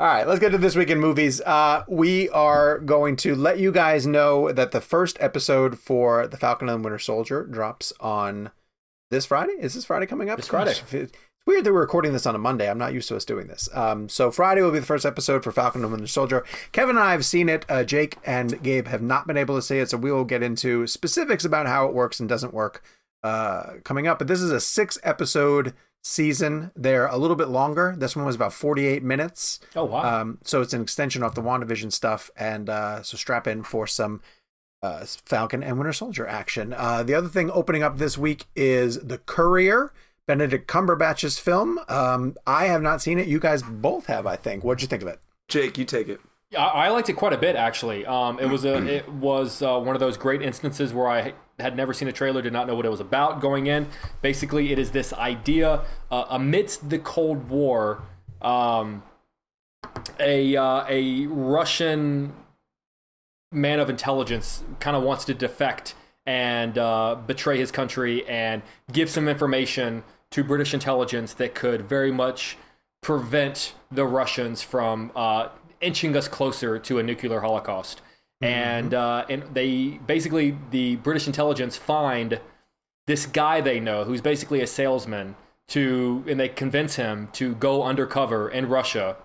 All right, let's get to this week in movies. Uh, we are going to let you guys know that the first episode for The Falcon and the Winter Soldier drops on this Friday. Is this Friday coming up? This Friday. It's weird that we're recording this on a Monday. I'm not used to us doing this. Um, so Friday will be the first episode for Falcon and the Winter Soldier. Kevin and I have seen it. Uh, Jake and Gabe have not been able to see it, so we will get into specifics about how it works and doesn't work uh, coming up. But this is a six episode season. They're a little bit longer. This one was about 48 minutes. Oh, wow. Um, so it's an extension off the WandaVision stuff. And uh, so strap in for some uh, Falcon and Winter Soldier action. Uh, the other thing opening up this week is The Courier, Benedict Cumberbatch's film. Um, I have not seen it. You guys both have, I think. What'd you think of it? Jake, you take it. I, I liked it quite a bit, actually. Um, it was a it was uh, one of those great instances where I had never seen a trailer, did not know what it was about going in. Basically, it is this idea uh, amidst the Cold War, um, a uh, a Russian man of intelligence kind of wants to defect and uh, betray his country and give some information to British intelligence that could very much prevent the Russians from uh, inching us closer to a nuclear holocaust. And uh, and they basically the British intelligence find this guy they know who's basically a salesman to and they convince him to go undercover in Russia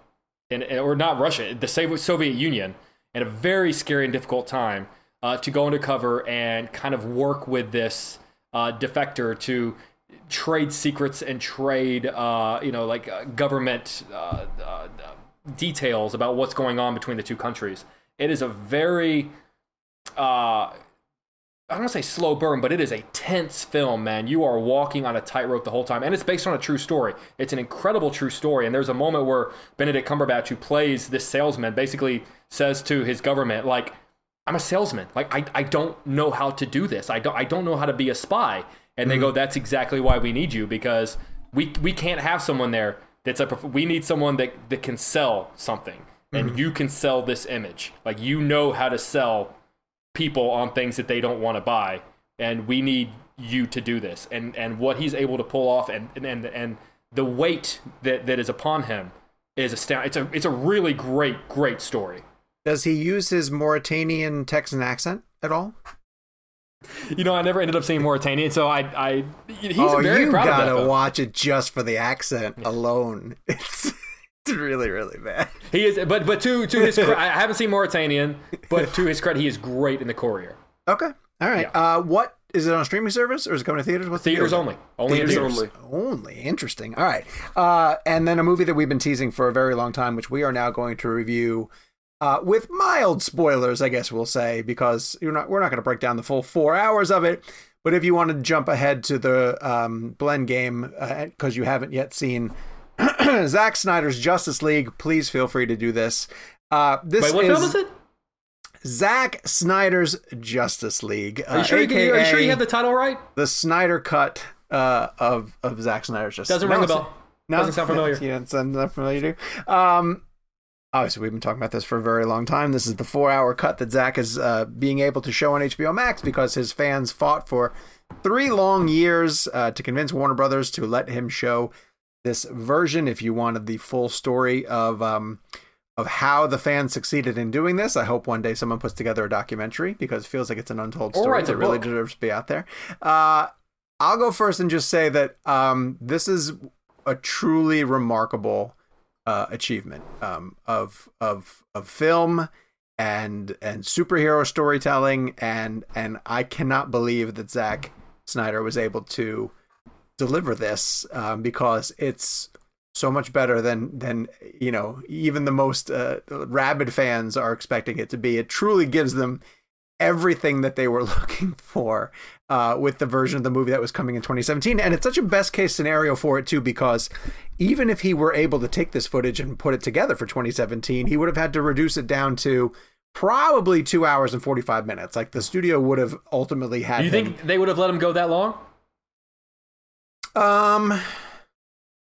and or not Russia the Soviet Union in a very scary and difficult time uh, to go undercover and kind of work with this uh, defector to trade secrets and trade uh, you know like uh, government uh, uh, details about what's going on between the two countries. It is a very uh I don't want to say slow burn, but it is a tense film, man. You are walking on a tightrope the whole time, and it's based on a true story. It's an incredible true story, and there's a moment where Benedict Cumberbatch, who plays this salesman, basically says to his government, like, "I'm a salesman. Like, I, I don't know how to do this. I don't I don't know how to be a spy." And they go, "That's exactly why we need you because we we can't have someone there that's a we need someone that that can sell something, and mm-hmm. you can sell this image. Like, you know how to sell." people on things that they don't want to buy and we need you to do this and and what he's able to pull off and and and the weight that that is upon him is astounding it's a it's a really great great story Does he use his Mauritanian Texan accent at all? you know i never ended up seeing mauritanian so i i he's oh, very you proud of that gotta watch it just for the accent alone. It's really really bad. he is but but to to his i haven't seen mauritanian but to his credit he is great in the courier Okay, all right. Uh, what is it on a streaming service or is it coming to theaters? What's theaters deal? only only Theaters theaters only. Only interesting. All right. Uh, and then a movie that we've been teasing for a very long time, which we are now going to review uh, with mild spoilers, I guess we'll say, because you're not we're not going to break down the full four hours of it. But if you want to jump ahead to the um, blend game because you haven't yet seen Zack Snyder's Justice League, please feel free to do this. Uh, this wait what is film is it Zack Snyder's Justice League. are you sure you, are you sure you have the title right the Snyder cut uh, of of Zack Snyder's Justice. League. Doesn't No, ring a it's- bell doesn't sound familiar Yeah, it sounds not familiar. to you. Um, obviously, we've been talking about this for a very long time. This is the four-hour cut that Zack is uh, being able to show on HBO Max because his fans fought for three long years uh, to convince Warner Brothers to let him show this version. If you wanted the full story of um, of how the fans succeeded in doing this, I hope one day someone puts together a documentary because it feels like it's an untold story that really deserves to be out there. Uh, I'll go first and just say that um, this is a truly remarkable uh, achievement um, of of of film and and superhero storytelling and and I cannot believe that Zack Snyder was able to deliver this um, because it's so much better than than you know even the most uh, rabid fans are expecting it to be. It truly gives them everything that they were looking for uh, with the version of the movie that was coming in 2017. And it's such a best case scenario for it, too, because even if he were able to take this footage and put it together for 2017, he would have had to reduce it down to probably two hours and 45 minutes. Like the studio would have ultimately had. Do you think they would have let him go that long? Um.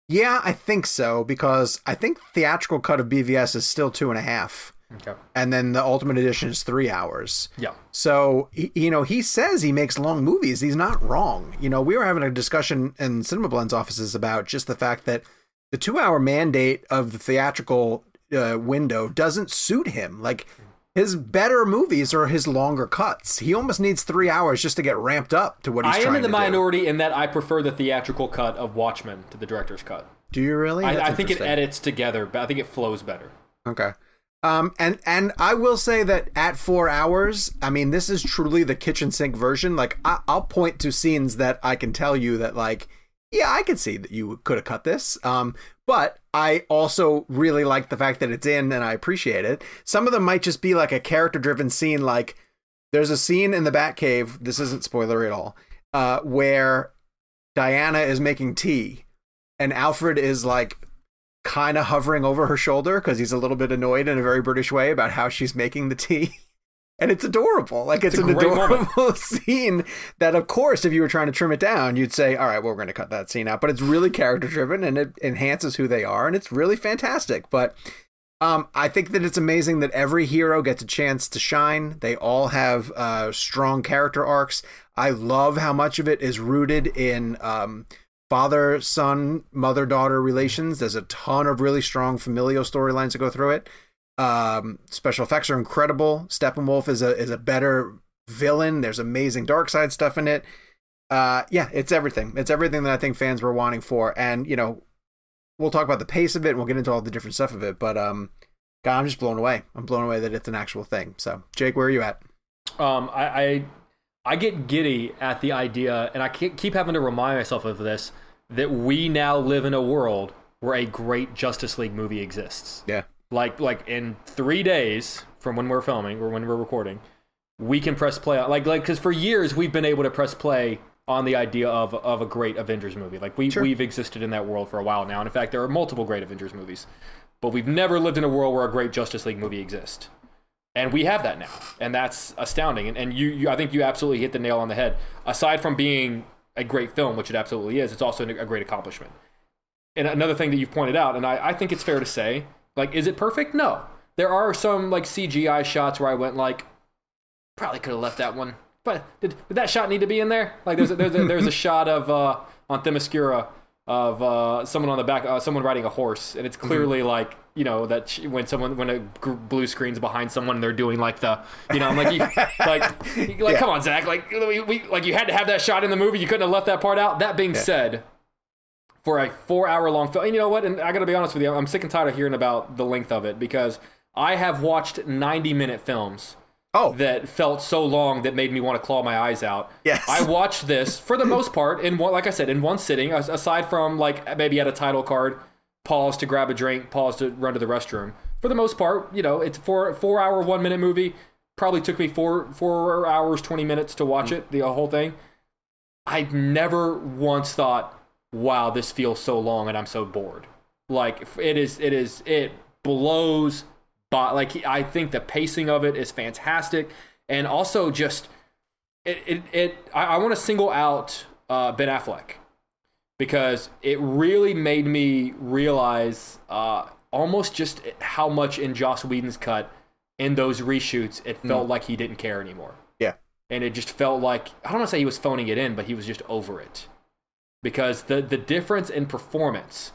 Yeah, I think so because I think theatrical cut of BVS is still two and a half. Okay. And then the ultimate edition is three hours. Yeah. So, you know, he says he makes long movies. He's not wrong. You know, we were having a discussion in Cinema Blend's offices about just the fact that the two hour mandate of the theatrical uh, window doesn't suit him. Like, his better movies are his longer cuts. He almost needs three hours just to get ramped up to what he's I am in the to do. minority in that I prefer the theatrical cut of Watchmen to the director's cut. Do you really? I, I think it edits together, but I think it flows better. Okay. Um, and and I will say that at four hours, I mean, this is truly the kitchen sink version. Like, I, I'll point to scenes that I can tell you that, like, yeah, I could see that you could have cut this. Um, but I also really like the fact that it's in, and I appreciate it. Some of them might just be like a character-driven scene. Like, there's a scene in the Batcave. This isn't spoiler at all. Uh, where Diana is making tea, and Alfred is like kind of hovering over her shoulder because he's a little bit annoyed in a very British way about how she's making the tea. And it's adorable. Like it's, It's an adorable scene that of course if you were trying to trim it down, you'd say, All right, well, we're gonna cut that scene out. But it's really character driven and it enhances who they are, and it's really fantastic. But um, I think that it's amazing that every hero gets a chance to shine. They all have uh, strong character arcs. I love how much of it is rooted in um, father son, mother daughter relations. There's a ton of really strong familial storylines that go through it. Um, special effects are incredible. Steppenwolf is a is a better villain. There's amazing dark side stuff in it. Uh, yeah, it's everything. It's everything that I think fans were wanting for. And you know, we'll talk about the pace of it. and We'll get into all the different stuff of it. But um, God, I'm just blown away. I'm blown away that it's an actual thing. So, Jake, where are you at? Um, I, I I get giddy at the idea, and I keep having to remind myself of this that we now live in a world where a great Justice League movie exists. Yeah. Like like in three days from when we're filming or when we're recording, we can press play. on Like like because for years we've been able to press play on the idea of of a great Avengers movie. Like we Sure. we've existed in that world for a while now. And in fact, there are multiple great Avengers movies, but we've never lived in a world where a great Justice League movie exists and we have that now and that's astounding and, and you, you i think you absolutely hit the nail on the head aside from being a great film which it absolutely is it's also a great accomplishment and another thing that you've pointed out and I, I think it's fair to say like is it perfect? No. There are some like cgi shots where i went like probably could have left that one. But did, did that shot need to be in there? Like there's a, there's a, there's a shot of uh on themyscira of uh someone on the back uh, someone riding a horse and it's clearly like you know that sh- when someone when a blue screen's behind someone they're doing like the you know I'm like you, like like Yeah. come on Zack. Like we, we like you had to have that shot in the movie. You couldn't have left that part out. That being said for a four hour long film and you know what and I gotta be honest with you I'm sick and tired of hearing about the length of it because I have watched 90 minute films Oh, that felt so long that made me want to claw my eyes out. Yes. I watched this for the most part in one, like I said, in one sitting. Aside from like maybe at a title card, pause to grab a drink, pause to run to the restroom. For the most part, you know, it's four four hour one minute movie. Probably took me four four hours twenty minutes to watch mm. it, the whole thing. I never once thought, "Wow, this feels so long," and I'm so bored. Like it is, it is, it blows but like I think the pacing of it is fantastic, and also just it it, it I, I want to single out uh, Ben Affleck because it really made me realize uh, almost just how much in Joss Whedon's cut in those reshoots it felt like he didn't care anymore, yeah. and it just felt like I don't want to say he was phoning it in, but he was just over it because the the difference in performance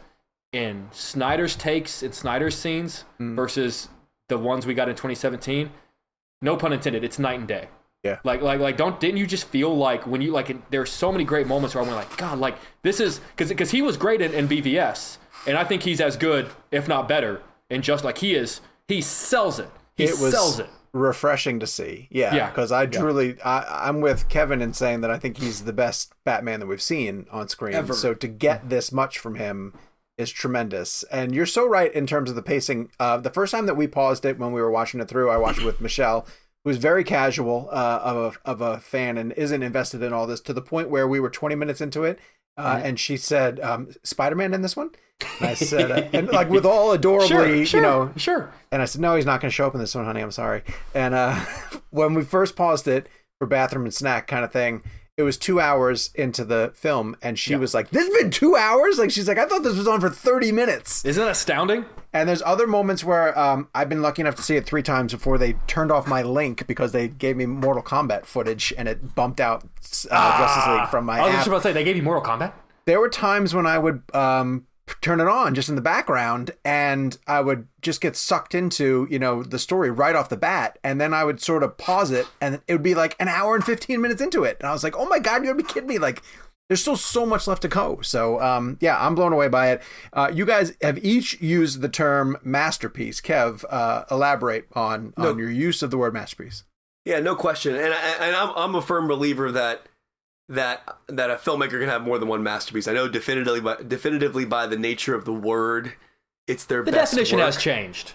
in Snyder's takes and Snyder's scenes hmm. versus the ones we got in 2017, no pun intended, it's night and day. Yeah. Like like like don't didn't you just feel like when you like there's so many great moments where I'm like God like this is because because he was great in, in BVS and I think he's as good, if not better, and just like he is, he sells it. He it was sells it. Refreshing to see. Yeah, Yeah. because I truly, I, I'm with Kevin in saying that I think he's the best Batman that we've seen on screen. Ever. So to get this much from him is tremendous. And you're so right in terms of the pacing. Uh, the first time that we paused it when we were watching it through, I watched it with Michelle, who's very casual uh, of a, of a fan and isn't invested in all this to the point where we were 20 minutes into it. Uh. And she said, um, "Spider-Man in this one?" And I said, uh, and like with all adorably, sure, you know, sure. and I said, no, he's not going to show up in this one, honey. I'm sorry. And uh, when we first paused it for bathroom and snack kind of thing, it was two hours into the film. And she was like, this has been two hours? Like, she's like, I thought this was on for 30 minutes. Isn't that astounding? And there's other moments where um, I've been lucky enough to see it three times before they turned off my link because they gave me Mortal Kombat footage and it bumped out uh, Justice League from my I was app just about to say they gave you Mortal Kombat. there were times when I would um, turn it on just in the background and I would just get sucked into, you know, the story right off the bat. And then I would sort of pause it and it would be like an hour and 15 minutes into it. And I was like, oh my God, you gotta be kidding me. Like, there's still so much left to go. So, um, yeah, I'm blown away by it. Uh, you guys have each used the term masterpiece. Kev, uh, elaborate on, on your use of the word masterpiece. Yeah, no question. And I, and I'm I'm a firm believer that that that a filmmaker can have more than one masterpiece. I know definitively by, definitively by the nature of the word, it's their The definition work. has changed.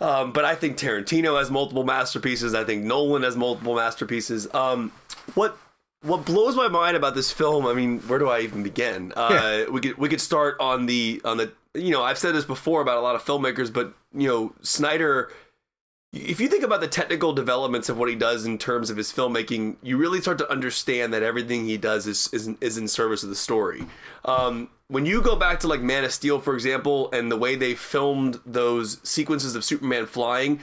Um, but I think Tarantino has multiple masterpieces. I think Nolan has multiple masterpieces. Um, what what blows my mind about this film? I mean, where do I even begin? Uh, We could we could start on the on the you know I've said this before about a lot of filmmakers, but you know Snyder. If you think about the technical developments of what he does in terms of his filmmaking, you really start to understand that everything he does is is, is in service of the story. Um, when you go back to like Man of Steel, for example, and the way they filmed those sequences of Superman flying,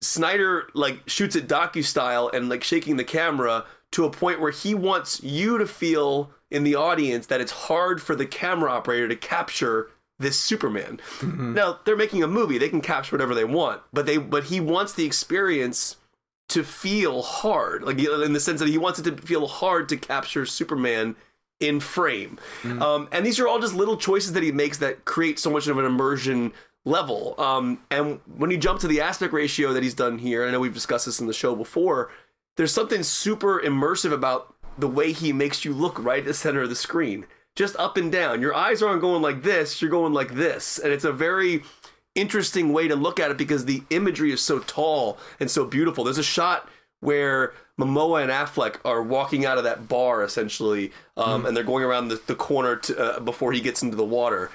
Snyder like shoots it docu style and like shaking the camera to a point where he wants you to feel in the audience that it's hard for the camera operator to capture this Superman. Now they're making a movie; they can capture whatever they want, but they but he wants the experience to feel hard, like in the sense that he wants it to feel hard to capture Superman in frame. Um, and these are all just little choices that he makes that create so much of an immersion level. Um, and when you jump to the aspect ratio that he's done here, I know we've discussed this in the show before, there's something super immersive about the way he makes you look right at the center of the screen. Just up and down. Your eyes aren't going like this, you're going like this. And it's a very interesting way to look at it because the imagery is so tall and so beautiful. There's a shot where Momoa and Affleck are walking out of that bar essentially, um, and they're going around the, the corner to, uh, before he gets into the water,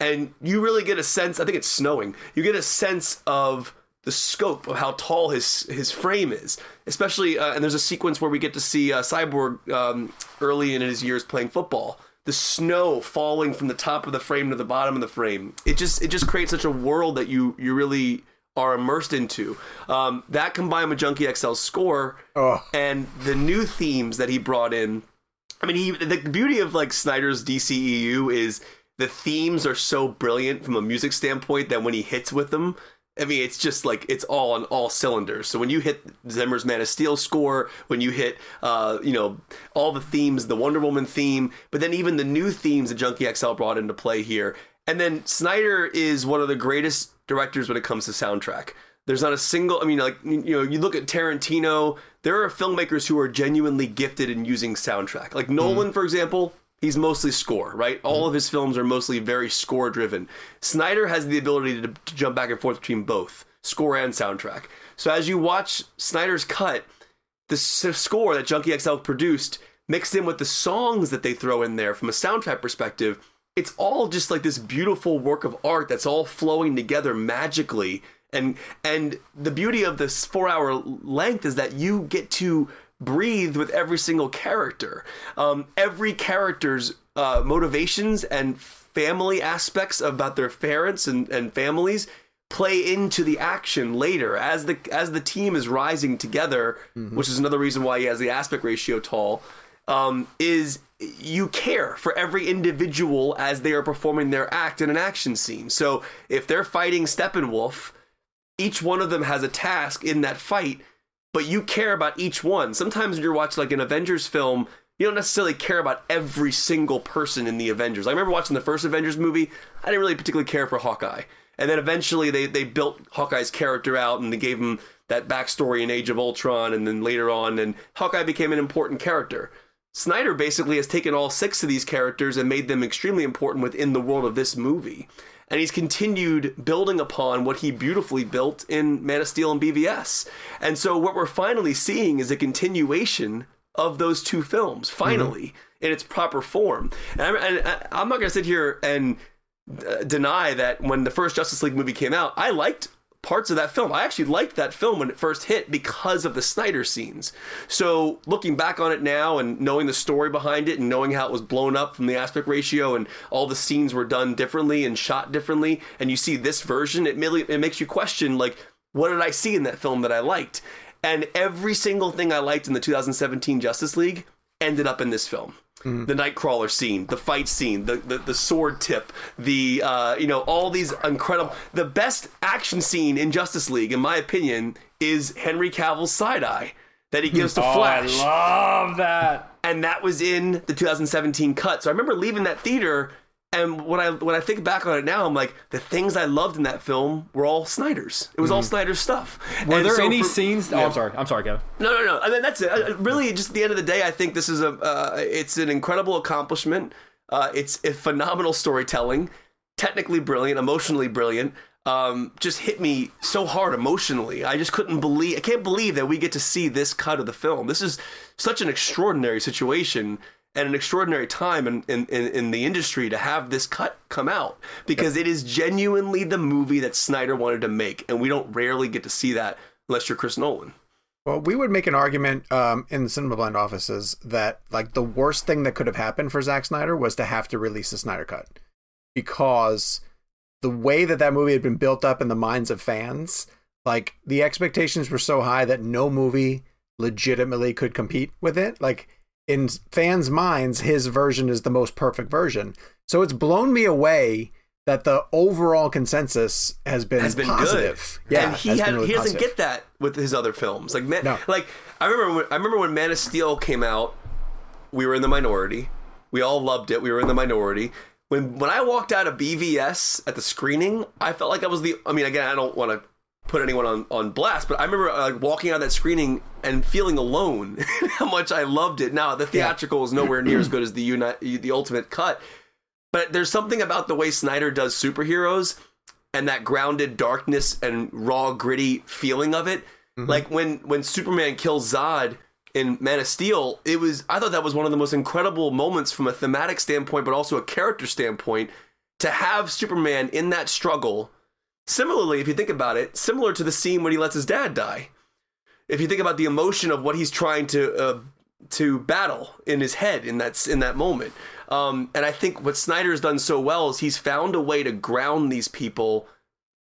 and you really get a sense. I think it's snowing. You get a sense of the scope of how tall his his frame is, especially. Uh, and there's a sequence where we get to see uh, Cyborg um, early in his years playing football. The snow falling from the top of the frame to the bottom of the frame. It just it just creates such a world that you you really are immersed into. Um, that combined with Junkie XL's score and the new themes that he brought in. I mean, he the beauty of like Snyder's DCEU is the themes are so brilliant from a music standpoint that when he hits with them, I mean, it's just like it's all on all cylinders. So when you hit Zimmer's Man of Steel score, when you hit, uh, you know, all the themes, the Wonder Woman theme, but then even the new themes that Junkie XL brought into play here. And then Snyder is one of the greatest directors when it comes to soundtrack. There's not a single. I mean, like you know, you look at Tarantino. There are filmmakers who are genuinely gifted in using soundtrack. Like Nolan, for example, he's mostly score, right? All mm-hmm. of his films are mostly very score driven. Snyder has the ability to, to jump back and forth between both score and soundtrack. So as you watch Snyder's cut, the s- score that Junkie XL produced mixed in with the songs that they throw in there from a soundtrack perspective, it's all just like this beautiful work of art that's all flowing together magically. And and the beauty of this four hour length is that you get to breathe with every single character. Um, every character's uh, motivations and family aspects about their parents and, and families play into the action later as the as the team is rising together, which is another reason why he has the aspect ratio tall. Um, is you care for every individual as they are performing their act in an action scene. So if they're fighting Steppenwolf, each one of them has a task in that fight, but you care about each one. Sometimes when you're watching like an Avengers film, you don't necessarily care about every single person in the Avengers. I remember watching the first Avengers movie. I didn't really particularly care for Hawkeye, and then eventually they they built Hawkeye's character out and they gave him that backstory in Age of Ultron, and then later on, and Hawkeye became an important character. Snyder basically has taken all six of these characters and made them extremely important within the world of this movie. And he's continued building upon what he beautifully built in Man of Steel and BVS. And so what we're finally seeing is a continuation of those two films, finally, mm-hmm. in its proper form. And I'm, and I'm not going to sit here and uh, deny that when the first Justice League movie came out, I liked parts of that film. I actually liked that film when it first hit because of the Snyder scenes. So looking back on it now and knowing the story behind it and knowing how it was blown up from the aspect ratio and all the scenes were done differently and shot differently, and you see this version, it really it makes you question like, what did I see in that film that I liked? And every single thing I liked in the 2017 Justice League ended up in this film. Mm. The Nightcrawler scene, the fight scene, the, the, the sword tip, the uh, you know all these incredible. The best action scene in Justice League, in my opinion, is Henry Cavill's side eye that he gives to oh, Flash. I love that. And that was in the 2017 cut. So I remember leaving that theater and when I when I think back on it now, I'm like, the things I loved in that film were all Snyder's. It was mm all Snyder's stuff. Were and there so any for, scenes? Oh, I'm sorry. I'm sorry, Kevin. No, no, no. I mean, that's it. Uh, really, just at the end of the day, I think this is a uh, it's an incredible accomplishment. Uh, it's a phenomenal storytelling, technically brilliant, emotionally brilliant. Um, just hit me so hard emotionally. I just couldn't believe. I can't believe that we get to see this cut of the film. This is such an extraordinary situation and an extraordinary time in, in, in, the industry to have this cut come out because it is genuinely the movie that Snyder wanted to make, and we don't rarely get to see that unless you're Chris Nolan. Well, we would make an argument um, in the Cinema Blend offices that like the worst thing that could have happened for Zack Snyder was to have to release the Snyder cut because the way that that movie had been built up in the minds of fans, like the expectations were so high that no movie legitimately could compete with it. Like in fans' minds, his version is the most perfect version. So it's blown me away that the overall consensus has been has been positive. good. Yeah, and he had, really he doesn't get that with his other films. Like man, no. like I remember when, I remember when Man of Steel came out, we were in the minority. We all loved it. We were in the minority. When when I walked out of BVS at the screening, I felt like I was the. I mean, again, I don't want to put anyone on, on blast, but I remember uh, walking out of that screening and feeling alone how much I loved it. Now the theatrical yeah. is nowhere near as good as the uni- the ultimate cut, but there's something about the way Snyder does superheroes and that grounded darkness and raw gritty feeling of it. Mm-hmm. Like when when Superman kills Zod in Man of Steel, it was I thought that was one of the most incredible moments from a thematic standpoint, but also a character standpoint to have Superman in that struggle Similarly, if you think about it, similar to the scene when he lets his dad die. If you think about the emotion of what he's trying to uh, to battle in his head in that in that moment, um, and I think what Snyder's done so well is he's found a way to ground these people.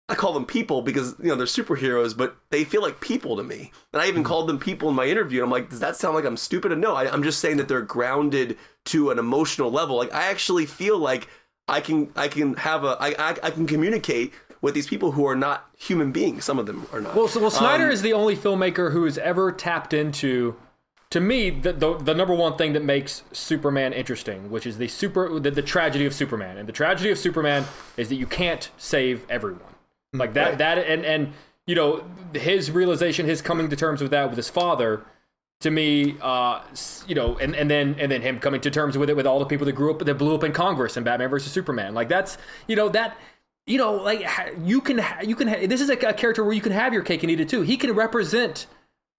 I call them people because you know they're superheroes, but they feel like people to me. And I even called them people in my interview. I'm like, does that sound like I'm stupid? And no, I, I'm just saying that they're grounded to an emotional level. Like I actually feel like I can I can have a I I, I can communicate with these people who are not human beings. Some of them are not. Well, so, well Snyder um, is the only filmmaker who has ever tapped into, to me, the, the, the number one thing that makes Superman interesting, which is the super the, the tragedy of Superman. And the tragedy of Superman is that you can't save everyone. Like that right. that and and you know his realization, his coming to terms with that with his father to me, uh, you know, and, and then and then him coming to terms with it with all the people that grew up that blew up in Congress and Batman versus Superman. Like that's you know that you know, like you can you can this is a, a character where you can have your cake and eat it too. He can represent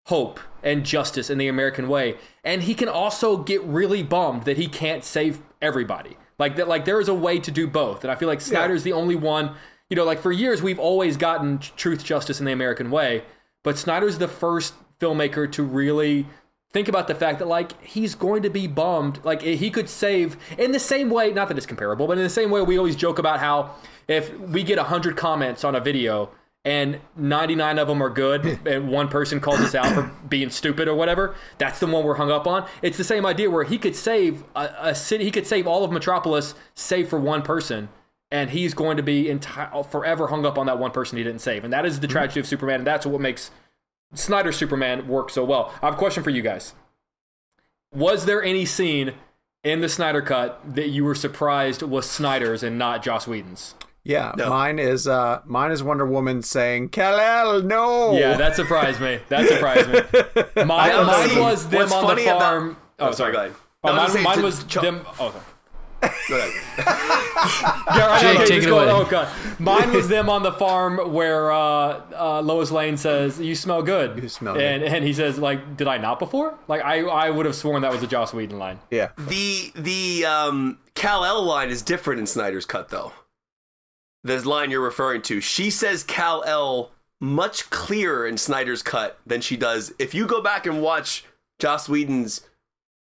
hope and justice in the American way, and he can also get really bummed that he can't save everybody. Like that, like there is a way to do both, and I feel like Snyder's yeah. the only one. You know, like for years we've always gotten truth, justice in the American way, but Snyder's the first filmmaker to really think about the fact that like he's going to be bummed. Like he could save in the same way not that it's comparable but in the same way we always joke about how if we get 100 comments on a video and 99 of them are good and one person calls us out for being stupid or whatever that's the one we're hung up on. It's the same idea where he could save a, a city he could save all of metropolis save for one person and he's going to be enti- forever hung up on that one person he didn't save. And that is the mm-hmm. tragedy of superman and that's what makes snyder's superman worked so well i have a question for you guys Was there any scene in the Snyder cut that you were surprised was Snyder's and not Joss Whedon's? Yeah, mine is uh mine is Wonder Woman saying Kal-El, no. Yeah, that surprised me. That surprised me. Mine, mine see. was them What's on the funny about- farm. Oh, oh, sorry, sorry. go ahead. Oh, No, I mine, mine to- was Ch- them. Oh, sorry. Go ahead. Yeah, right, Jake, okay, take it go- away. Oh god, mine was them on the farm where uh, uh, Lois Lane says, "You smell good." You smell and, and he says, "Like, did I not before?" Like, I I would have sworn that was a Joss Whedon line. Yeah. The the um Kal-El line is different in Snyder's cut though. This line you're referring to, she says Kal-El much clearer in Snyder's cut than she does. If you go back and watch Joss Whedon's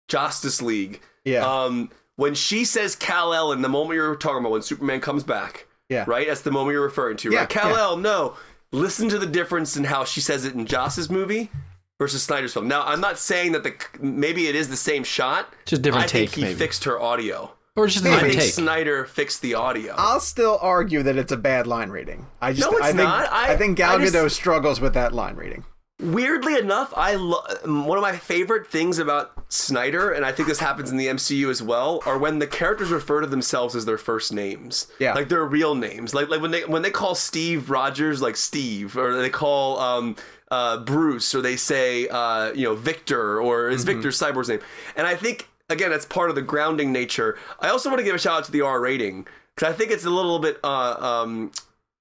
Justice League, Yeah. um, when she says Kal-El in the moment you're talking about when Superman comes back, Yeah. right? That's the moment you're referring to, Yeah, right? Cal yeah. El, no. Listen to the difference in how she says it in Joss's movie versus Snyder's film. Now, I'm not saying that the maybe it is the same shot. Just different I think take, he maybe. fixed her audio. Or just a I different think take. Snyder fixed the audio. I'll still argue that it's a bad line reading. I just No, it's I think not. I- think Gal I just- Gadot struggles with that line reading. Weirdly enough, I lo- one of my favorite things about Snyder, and I think this happens in the MCU as well, are when the characters refer to themselves as their first names. Yeah. like their real names. Like like when they when they call Steve Rogers like Steve, or they call um uh Bruce, or they say uh you know Victor, or is Victor Cyborg's name? And I think again that's part of the grounding nature. I also want to give a shout out to the R rating because I think it's a little bit uh um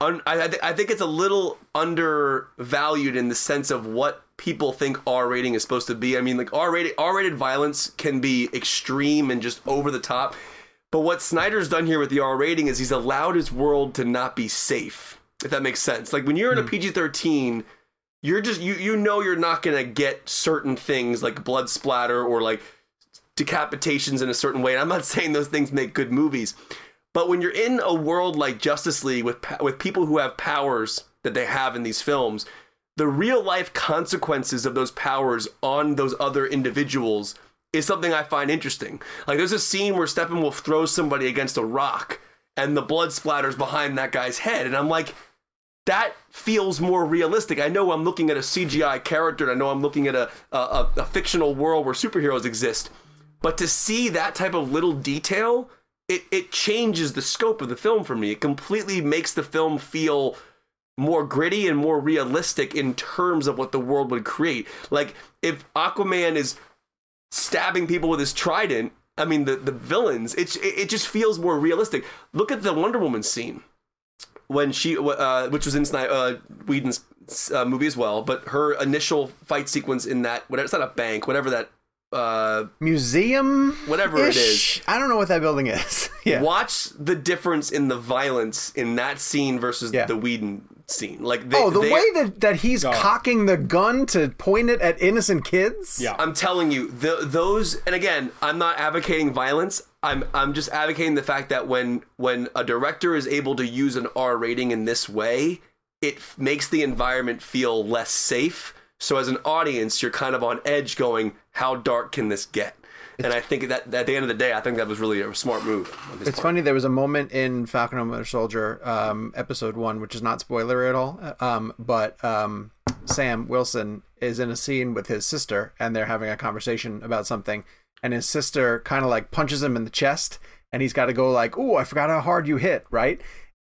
un, I, I, th- I think it's a little undervalued in the sense of what people think R rating is supposed to be. I mean, like R rated R rated violence can be extreme and just over the top. But what Snyder's done here with the R rating is he's allowed his world to not be safe. If that makes sense. Like when you're in a hmm. PG thirteen, you're just you you know you're not gonna get certain things like blood splatter or like decapitations in a certain way. And I'm not saying those things make good movies, but when you're in a world like Justice League with with people who have powers that they have in these films, the real life consequences of those powers on those other individuals is something I find interesting. Like there's a scene where Steppenwolf throws somebody against a rock and the blood splatters behind that guy's head and I'm like that feels more realistic. I know I'm looking at a CGI character I know I'm looking at a, a, a fictional world where superheroes exist. But to see that type of little detail, it, it changes the scope of the film for me. It completely makes the film feel more gritty and more realistic in terms of what the world would create. Like if Aquaman is stabbing people with his trident, I mean the the villains, it it just feels more realistic. Look at the Wonder Woman scene when she, uh, which was in uh, Whedon's uh, movie as well, but her initial fight sequence in that whatever it's not a bank, whatever that uh, Museum Whatever it is. I don't know what that building is. yeah. watch the difference in the violence in that scene versus Yeah. the Whedon scene. Like they, Oh, the they- way that, that he's cocking the gun to point it at innocent kids? Yeah. I'm telling you, the, those, and again, I'm not advocating violence. I'm I'm just advocating the fact that when when a director is able to use an R rating in this way, it f- makes the environment feel less safe. So as an audience, you're kind of on edge, going, "How dark can this get?" And I think that at the end of the day, I think that was really a smart move. It's part. funny. There was a moment in Falcon and Winter Soldier, um, episode one, which is not spoiler at all. Um, but um, Sam Wilson is in a scene with his sister, and they're having a conversation about something, and his sister kind of like punches him in the chest, and he's got to go like, "Oh, I forgot how hard you hit," right?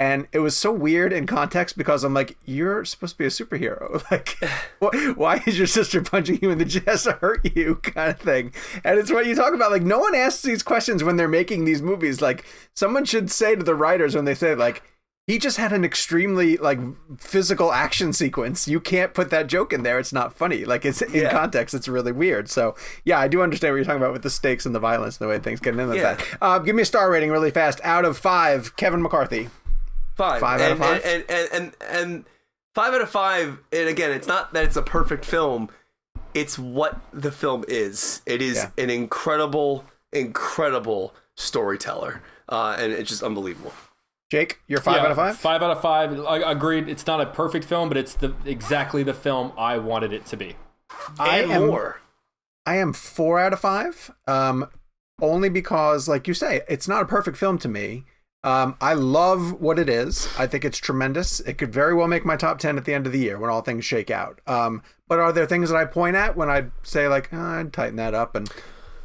And it was so weird in context because I'm like, you're supposed to be a superhero. Like, wh- why is your sister punching you in the chest to hurt you, kind of thing? And it's what you talk about. Like, no one asks these questions when they're making these movies. Like, someone should say to the writers when they say, like, he just had an extremely like physical action sequence. You can't put that joke in there. It's not funny. Like it's in Yeah. context. It's really weird. So yeah, I do understand what you're talking about with the stakes and the violence and the way things get in like Yeah. that. Uh, give me a star rating really fast. Out of five, Kevin McCarthy. Five. Five out of five? And, and, and, and five out of five. And again, it's not that it's a perfect film. It's what the film is. It is Yeah. an incredible, incredible storyteller, uh, and it's just unbelievable. Jake, you're five Yeah, out of five. Five out of five. I agreed. It's not a perfect film, but it's the exactly the film I wanted it to be. I and am- more. I am four out of five. Um, only because, like you say, it's not a perfect film to me. Um, I love what it is. I think it's tremendous. It could very well make my top ten at the end of the year when all things shake out. Um, but are there things that I point at when I say like oh, I'd tighten that up and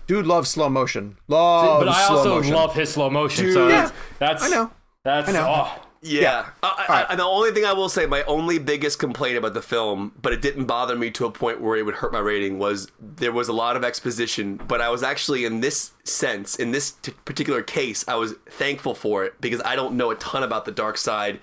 Dude loves slow motion. Love but I also motion. love his slow motion. Dude, so yeah. that's I know. That's I know. Oh, Yeah. Uh, I, I, I- the only thing I will say, my only biggest complaint about the film, but it didn't bother me to a point where it would hurt my rating, was there was a lot of exposition. But I was actually, in this sense, in this t- particular case, I was thankful for it because I don't know a ton about the dark side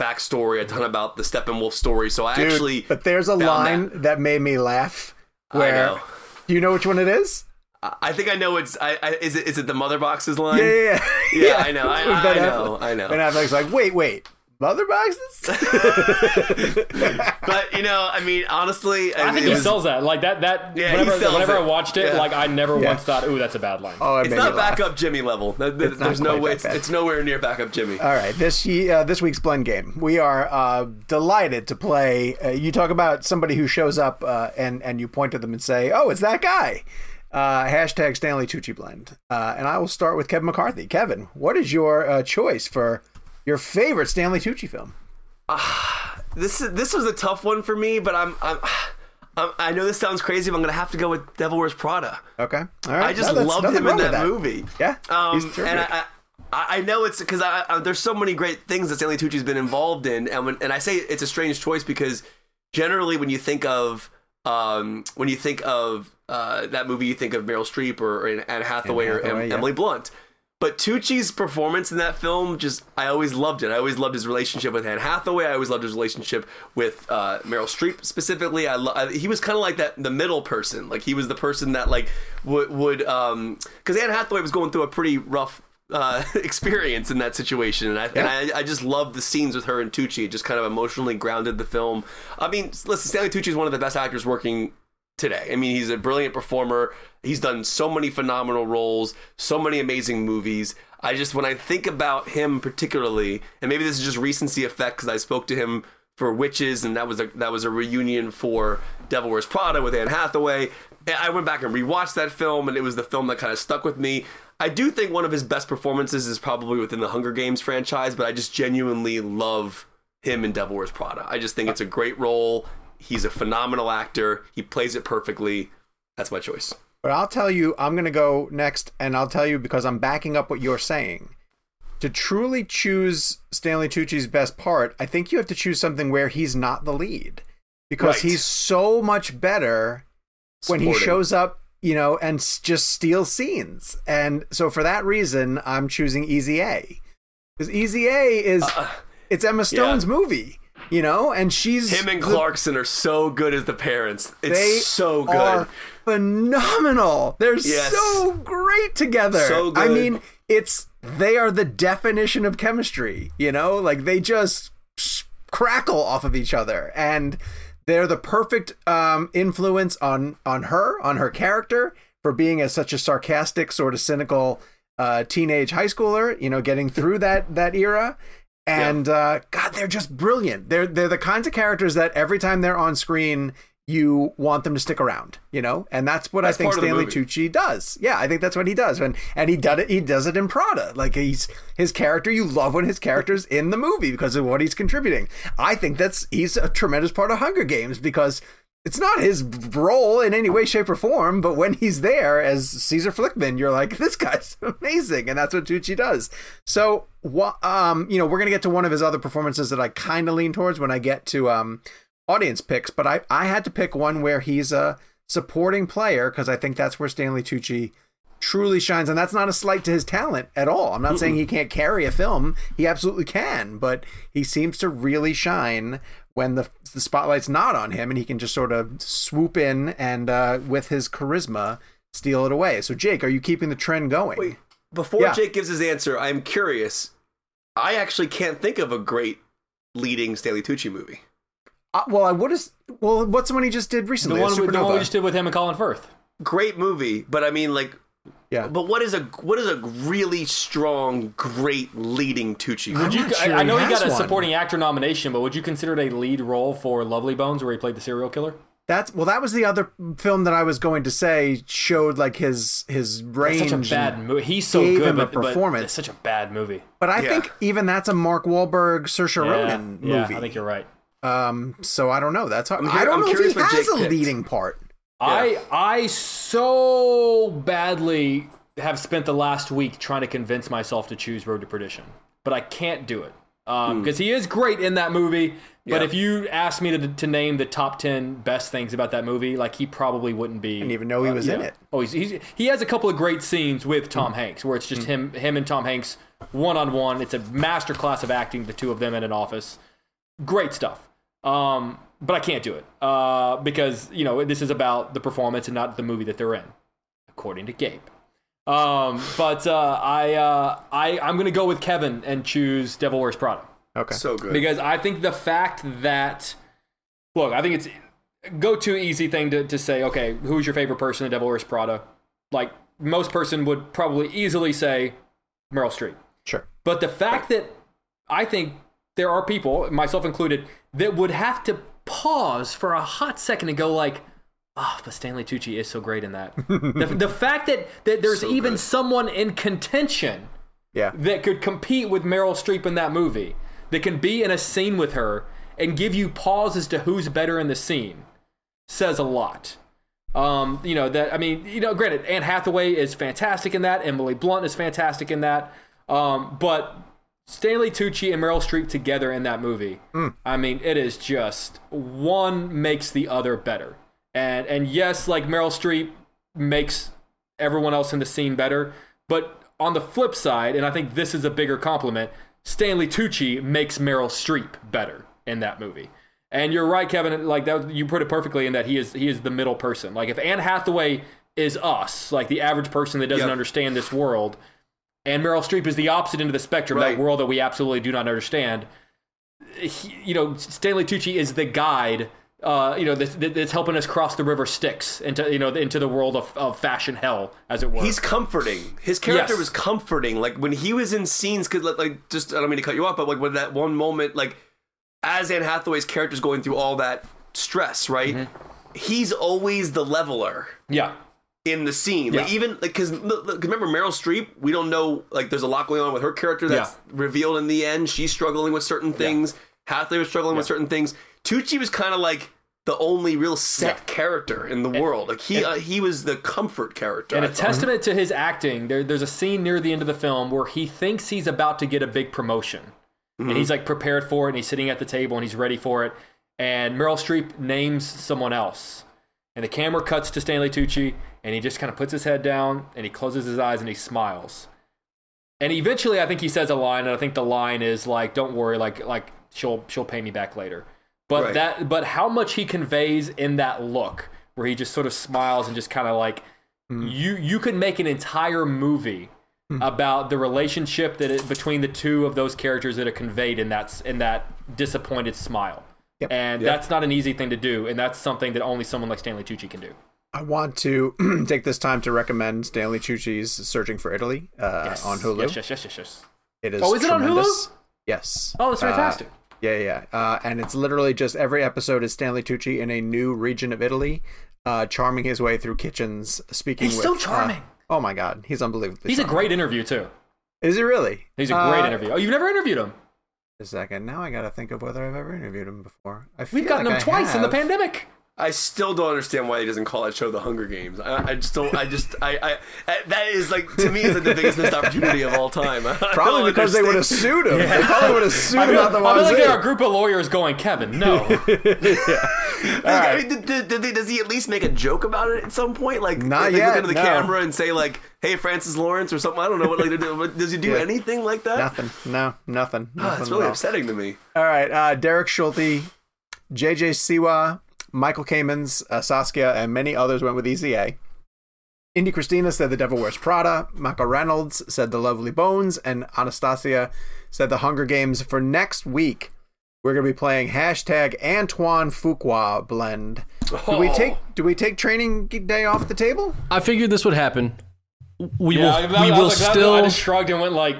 backstory, a ton about the Steppenwolf story. So I Dude, actually. but there's a line that. that. made me laugh. I Where know. do you know which one it is? I I think I know it's. I, I, is it is it the Mother Boxes line? Yeah, yeah, yeah. Yeah, I know, I- With I know, Affleck. I know. Ben Affleck's like, wait, wait, mother boxes? But you know, I mean, honestly, I think he was- sells that. Like that. That. Yeah, he whenever sells whenever it. I watched it, Yeah. like I never Yeah. once thought, "Ooh, that's a bad line." Oh, it It's not backup Jimmy level. There- there- It's There's no way. It's, it's nowhere near backup Jimmy. All right, this uh, this week's blend game. We are uh, delighted to play. Uh, you talk about somebody who shows up uh, and and you point to them and say, "Oh, it's that guy." Uh, hashtag Stanley Tucci blend. Uh, and I will start with Kevin McCarthy. Kevin, what is your uh, choice for your favorite Stanley Tucci film? This is this was a tough one for me, but I'm I'm. I'm I know this sounds crazy, but I'm gonna have to go with Devil Wears Prada. Okay, all right. I just No, loved him in with that, movie. Yeah, Um, and I, I, I know it's because I, I, there's so many great things that Stanley Tucci's been involved in, and when, and I say it's a strange choice because generally when you think of um, when you think of uh, that movie, you think of Meryl Streep or, or Anne Hathaway, or Hathaway, Em- yeah. Emily Blunt. But Tucci's performance in that film, just I always loved it. I always loved his relationship with Anne Hathaway. I always loved his relationship with uh, Meryl Streep specifically. I, lo- I he was kind of like that the middle person. Like he was the person that like would would um because Anne Hathaway was going through a pretty rough uh, experience in that situation, and I and I, I just loved the scenes with her and Tucci. It just kind of emotionally grounded the film. I mean, listen, Stanley Tucci is one of the best actors working today. I mean, he's a brilliant performer. He's done so many phenomenal roles, so many amazing movies. I just, when I think about him particularly, and maybe this is just recency effect because I spoke to him for Witches, and that was a that was a reunion for Devil Wears Prada with Anne Hathaway. And I went back and rewatched that film, and it was the film that kind of stuck with me. I do think one of his best performances is probably within the Hunger Games franchise, but I just genuinely love him in Devil Wears Prada. I just think it's a great role. He's a phenomenal actor. He plays it perfectly. That's my choice. But I'll tell you, I'm going to go next, and I'll tell you because I'm backing up what you're saying. To truly choose Stanley Tucci's best part, I think you have to choose something where he's not the lead. Because Right. he's so much better when he shows up, you know, and just steals scenes. And so for that reason, I'm choosing Easy A. Because Easy A is, uh, it's Emma Stone's movie, you know, and she's. Him and the- Clarkson are so good as the parents. It's they so good. are phenomenal. They're Yes. so great together. So I mean, it's they are the definition of chemistry. You know, like they just crackle off of each other, and they're the perfect um, influence on on her, on her character, for being as such a sarcastic, sort of cynical uh, teenage high schooler. You know, getting through that that era. And uh, God, they're just brilliant. They're they're the kinds of characters that every time they're on screen, you want them to stick around. You know, and that's what That's I think part of the Stanley. Tucci does. Yeah, I think that's what he does. And and he did it. He does it in Prada. Like he's his character. You love when his character's in the movie because of what he's contributing. I think that's he's a tremendous part of Hunger Games because. It's not his role in any way, shape, or form, but when he's there as Caesar Flickerman, you're like, this guy's amazing, and that's what Tucci does. So, um, you know, we're gonna get to one of his other performances that I kind of lean towards when I get to um, audience picks, but I I had to pick one where he's a supporting player because I think that's where Stanley Tucci truly shines, and that's not a slight to his talent at all. I'm not saying he can't carry a film; he absolutely can, but he seems to really shine when the the spotlight's not on him, and he can just sort of swoop in and uh, with his charisma steal it away. So, Jake, are you keeping the trend going? Wait, before Yeah. Jake gives his answer, I'm curious. I actually can't think of a great leading Stanley Tucci movie. Uh, well, I would have. Well, what's the one he just did The recently? one, Uh, we, the one we just did with him and Colin Firth. Great movie, but I mean, like, Yeah. but what is a what is a really strong, great leading Tucci? I'm Would you, not sure I, I know he he got a one. supporting actor nomination, but would you consider it a lead role for Lovely Bones, where he played the serial killer? That's well. That was the other film that I was going to say showed like his his That's range. such a bad movie. He's so gave good, him a but, but performance. it's such a bad movie. But I Yeah. think even that's a Mark Wahlberg, Saoirse Yeah, Ronan movie. yeah, I think you're right. Um, so I don't know. That's hard. I'm I don't I'm know if curious he has a picked. leading part. I I so badly have spent the last week trying to convince myself to choose Road to Perdition, but I can't do it um, hmm. because he is great in that movie. But Yeah. if you asked me to, to name the top ten best things about that movie, like he probably wouldn't be. I didn't even know he uh, was in it. Oh, he's, he's he has a couple of great scenes with Tom Hanks where it's just hmm. him him and Tom Hanks one on one. It's a master class of acting, the two of them in an office. Great stuff. Um, but I can't do it uh, because you know this is about the performance and not the movie that they're in, according to Gabe. Um, but uh, I uh, I I'm gonna go with Kevin and choose Devil Wears Prada Okay. So good. because I think the fact that look, I think it's go to easy thing to, to say, okay, who's your favorite person in Devil Wears Prada? Like most person would probably easily say Meryl Streep. sure. But the fact that I think there are people, myself included, that would have to pause for a hot second and go like, "Oh, but Stanley Tucci is so great in that." the, the fact that that there's So even good. someone in contention Yeah. that could compete with Meryl Streep in that movie, that can be in a scene with her and give you pause as to who's better in the scene, says a lot. Um, you know that I mean, you know, granted, Anne Hathaway is fantastic in that. Emily Blunt is fantastic in that. Um, but Stanley Tucci and Meryl Streep together in that movie, hmm. I mean, it is just one makes the other better. And and yes, like Meryl Streep makes everyone else in the scene better, but on the flip side, and I think this is a bigger compliment, Stanley Tucci makes Meryl Streep better in that movie. And you're right, Kevin. Like that, you put it perfectly in that he is he is the middle person. Like if Anne Hathaway is us, like the average person that doesn't Yep. understand this world, and Meryl Streep is the opposite end of the spectrum, Right. that world that we absolutely do not understand. He, you know, Stanley Tucci is the guide. Uh, you know, that's, that's helping us cross the river Styx into you know into the world of, of fashion hell, as it were. He's comforting. His character Yes. was comforting. Like when he was in scenes, because like, like just I don't mean to cut you off, but like when that one moment, like as Anne Hathaway's character's going through all that stress, right? Mm-hmm. He's always the leveler yeah, in the scene. Like Yeah. even like because remember Meryl Streep, we don't know like there's a lot going on with her character that's Yeah. revealed in the end. She's struggling with certain things. Hathaway was struggling with certain things. Tucci was kind of like the only real set Yeah. character in the world. Like he uh, he was the comfort character. and I a thought. testament to his acting. There, there's a scene near the end of the film where he thinks he's about to get a big promotion, and he's like prepared for it, and he's sitting at the table and he's ready for it. And Meryl Streep names someone else, and the camera cuts to Stanley Tucci, and he just kind of puts his head down and he closes his eyes and he smiles. And eventually, I think he says a line, and I think the line is like, "Don't worry, like like she'll she'll pay me back later." But Right. that but how much he conveys in that look, where he just sort of smiles and just kind of like mm-hmm. you you could make an entire movie mm-hmm. about the relationship that it, between the two of those characters that are conveyed in that in that disappointed smile. Yep. And that's not an easy thing to do, and that's something that only someone like Stanley Tucci can do. I want to take this time to recommend Stanley Tucci's Searching for Italy uh, on Hulu. Yes, yes, yes, yes, yes. It is Oh, is it on Hulu? Yes. Oh, that's Uh, fantastic. Yeah, yeah. Uh, and it's literally just every episode is Stanley Tucci in a new region of Italy, uh, charming his way through kitchens, speaking He's with. so uh, charming. oh my God, he's unbelievable. He's a great interview too. Is he really? He's a great Uh, interview. Oh, you've never interviewed him? A second. Now I got to think of whether I've ever interviewed him before. I We've gotten like him I twice in the pandemic. I still don't understand why he doesn't call that show The Hunger Games. I, I just don't. I just. I, I. I- That is like to me is like the biggest missed opportunity of all time. I Probably because they would have sued him. They probably would have sued I him feel, out the I feel like there are a group of lawyers going, Kevin, no. I mean, did, did, did does he at least make a joke about it at some point? Like, Not like yet, look into the no. camera and say like, "Hey, Francis Lawrence" or something. I don't know what like to do. But does he do Yeah. anything like that? Nothing. No, nothing. Ah, nothing it's really upsetting to me. All right, uh, Derek Schulte, JJ Siwa, Michael Kamens, uh, Saskia, and many others went with EZA. A. Indy Christina said The Devil Wears Prada. Michael Reynolds said The Lovely Bones. And Anastasia said The Hunger Games. For next week, we're going to be playing hashtag Antoine Fuqua blend. Do we Oh. take do we take training day off the table? I figured this would happen. We Yeah, will. I we will like, still. I just shrugged and went like,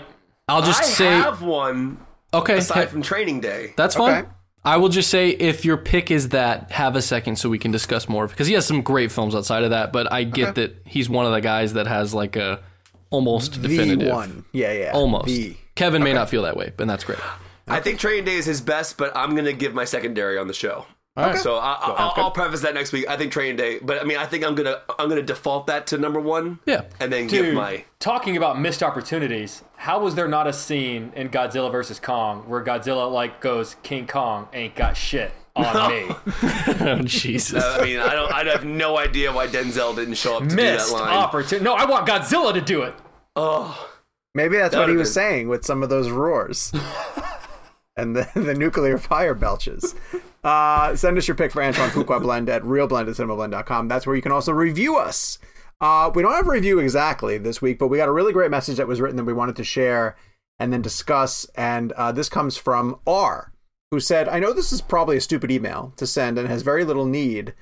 I'll just I say. have one okay. aside hey, from Training Day. that's fine. Okay. I will just say if your pick is that, have a second so we can discuss more because he has some great films outside of that. But I get that he's one of the guys that has like a almost definitive. One. Yeah, yeah. Almost. The. Kevin may not feel that way, but that's great. I think Training Day is his best, but I'm gonna give my secondary on the show. All right. So I, I, I'll, I'll preface that next week. I think Training Day, but I mean, I think I'm gonna I'm gonna default that to number one. Yeah. and then give my talking about missed opportunities, how was there not a scene in Godzilla versus Kong where Godzilla like goes, King Kong ain't got shit on me? oh, Jesus. I mean, I don't I have no idea why Denzel didn't show up to missed do that line. opportunity. No, I want Godzilla to do it. oh, Maybe that's what he would've was been- saying with some of those roars and the, the nuclear fire belches. Uh, send us your pick for Antoine Fuqua Blend at realblend at cinemablend.com. That's where you can also review us. Uh, we don't have a review exactly this week, but we got a really great message that was written that we wanted to share and then discuss. And uh, this comes from R, who said, I know this is probably a stupid email to send and has very little need,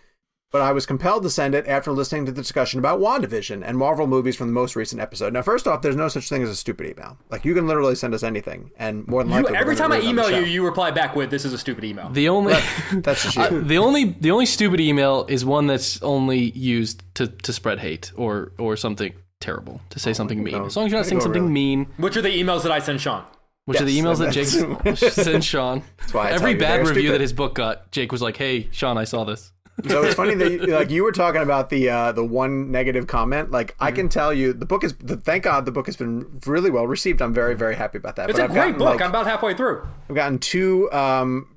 but I was compelled to send it after listening to the discussion about WandaVision and Marvel movies from the most recent episode. Now, first off, there's no such thing as a stupid email. Like, you can literally send us anything, and more than likely, we're every time I read it on the email you, you reply back with, "This is a stupid email." The only That's just you. the only the only stupid email is one that's only used to, to spread hate or or something terrible to say oh, something mean. As long as you're not saying something really- mean, Which are the emails that I send Sean? which are the emails that Jake sent Sean. why I Every bad review stupid. that his book got, Jake was like, "Hey, Sean, I saw this." So it's funny that you, like you were talking about the uh, the one negative comment. Like I Mm-hmm. can tell you, the book is. The, thank God the book has been really well received. I'm very very happy about that. It's But a I've great gotten, book. like- I'm about halfway through. I've gotten two, um,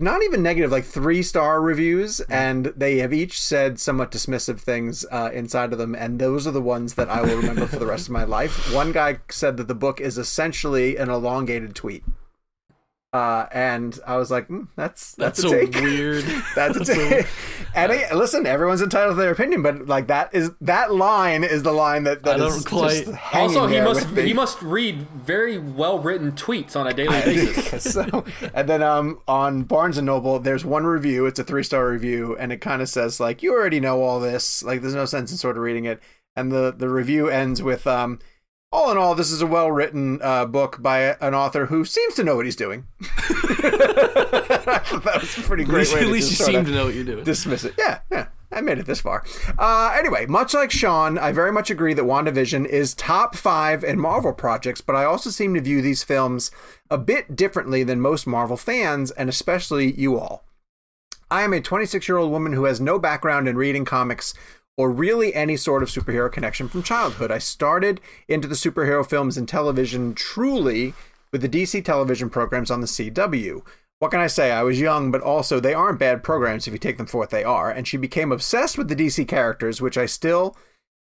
not even negative, like three star reviews, and they have each said somewhat dismissive things uh, inside of them, and those are the ones that I will remember for the rest of my life. One guy said that the book is essentially an elongated tweet. Uh, and I was like, mm, "That's that's, That's a so take. weird. That's a take." and I, listen, everyone's entitled to their opinion, but like that is that line is the line that, that is quite- just hanging Also, he must he must read very well written tweets on a daily basis. so, and then um, on Barnes and Noble, there's one review. It's a three star review, and it kind of says like, "You already know all this. Like, there's no sense in sort of reading it." And the the review ends with, um, "All in all, this is a well written uh, book by an author who seems to know what he's doing." That was a pretty At great way at least you seem to know what you're doing. dismiss it. Yeah, yeah. I made it this far. Uh, anyway, much like Sean, I very much agree that WandaVision is top five in Marvel projects, but I also seem to view these films a bit differently than most Marvel fans, and especially you all. I am a 26 year old woman who has no background in reading comics or really any sort of superhero connection from childhood. I started into the superhero films and television truly with the DC television programs on the CW. What can I say? I was young, but also they aren't bad programs if you take them for what they are. And she became obsessed with the DC characters, which I still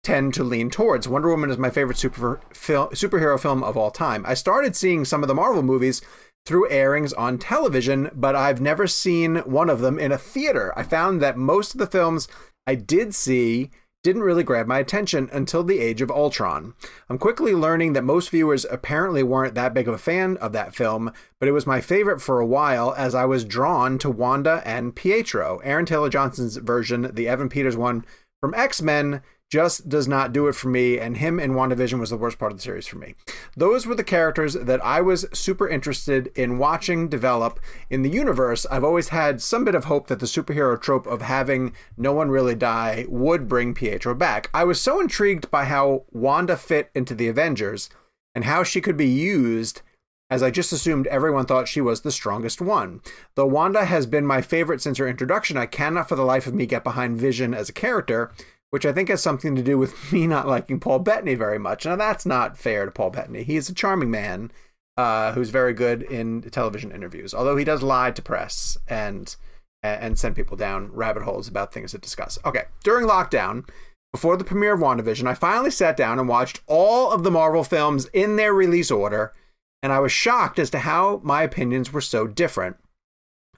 tend to lean towards. Wonder Woman is my favorite super fil- superhero film of all time. I started seeing some of the Marvel movies through airings on television, but I've never seen one of them in a theater. I found that most of the films I did see didn't really grab my attention until the age of Ultron. I'm quickly learning that most viewers apparently weren't that big of a fan of that film, but it was my favorite for a while as I was drawn to Wanda and Pietro. Aaron Taylor Johnson's version, the Evan Peters one from X Men, just does not do it for me, and him in WandaVision was the worst part of the series for me. Those were the characters that I was super interested in watching develop in the universe. I've always had some bit of hope that the superhero trope of having no one really die would bring Pietro back. I was so intrigued by how Wanda fit into the Avengers and how she could be used as I just assumed everyone thought she was the strongest one. Though Wanda has been my favorite since her introduction, I cannot for the life of me get behind Vision as a character, which I think has something to do with me not liking Paul Bettany very much. Now, that's not fair to Paul Bettany. He is a charming man uh, who's very good in television interviews, although he does lie to press and and send people down rabbit holes about things to discuss. Okay, during lockdown, before the premiere of WandaVision, I finally sat down and watched all of the Marvel films in their release order, and I was shocked as to how my opinions were so different.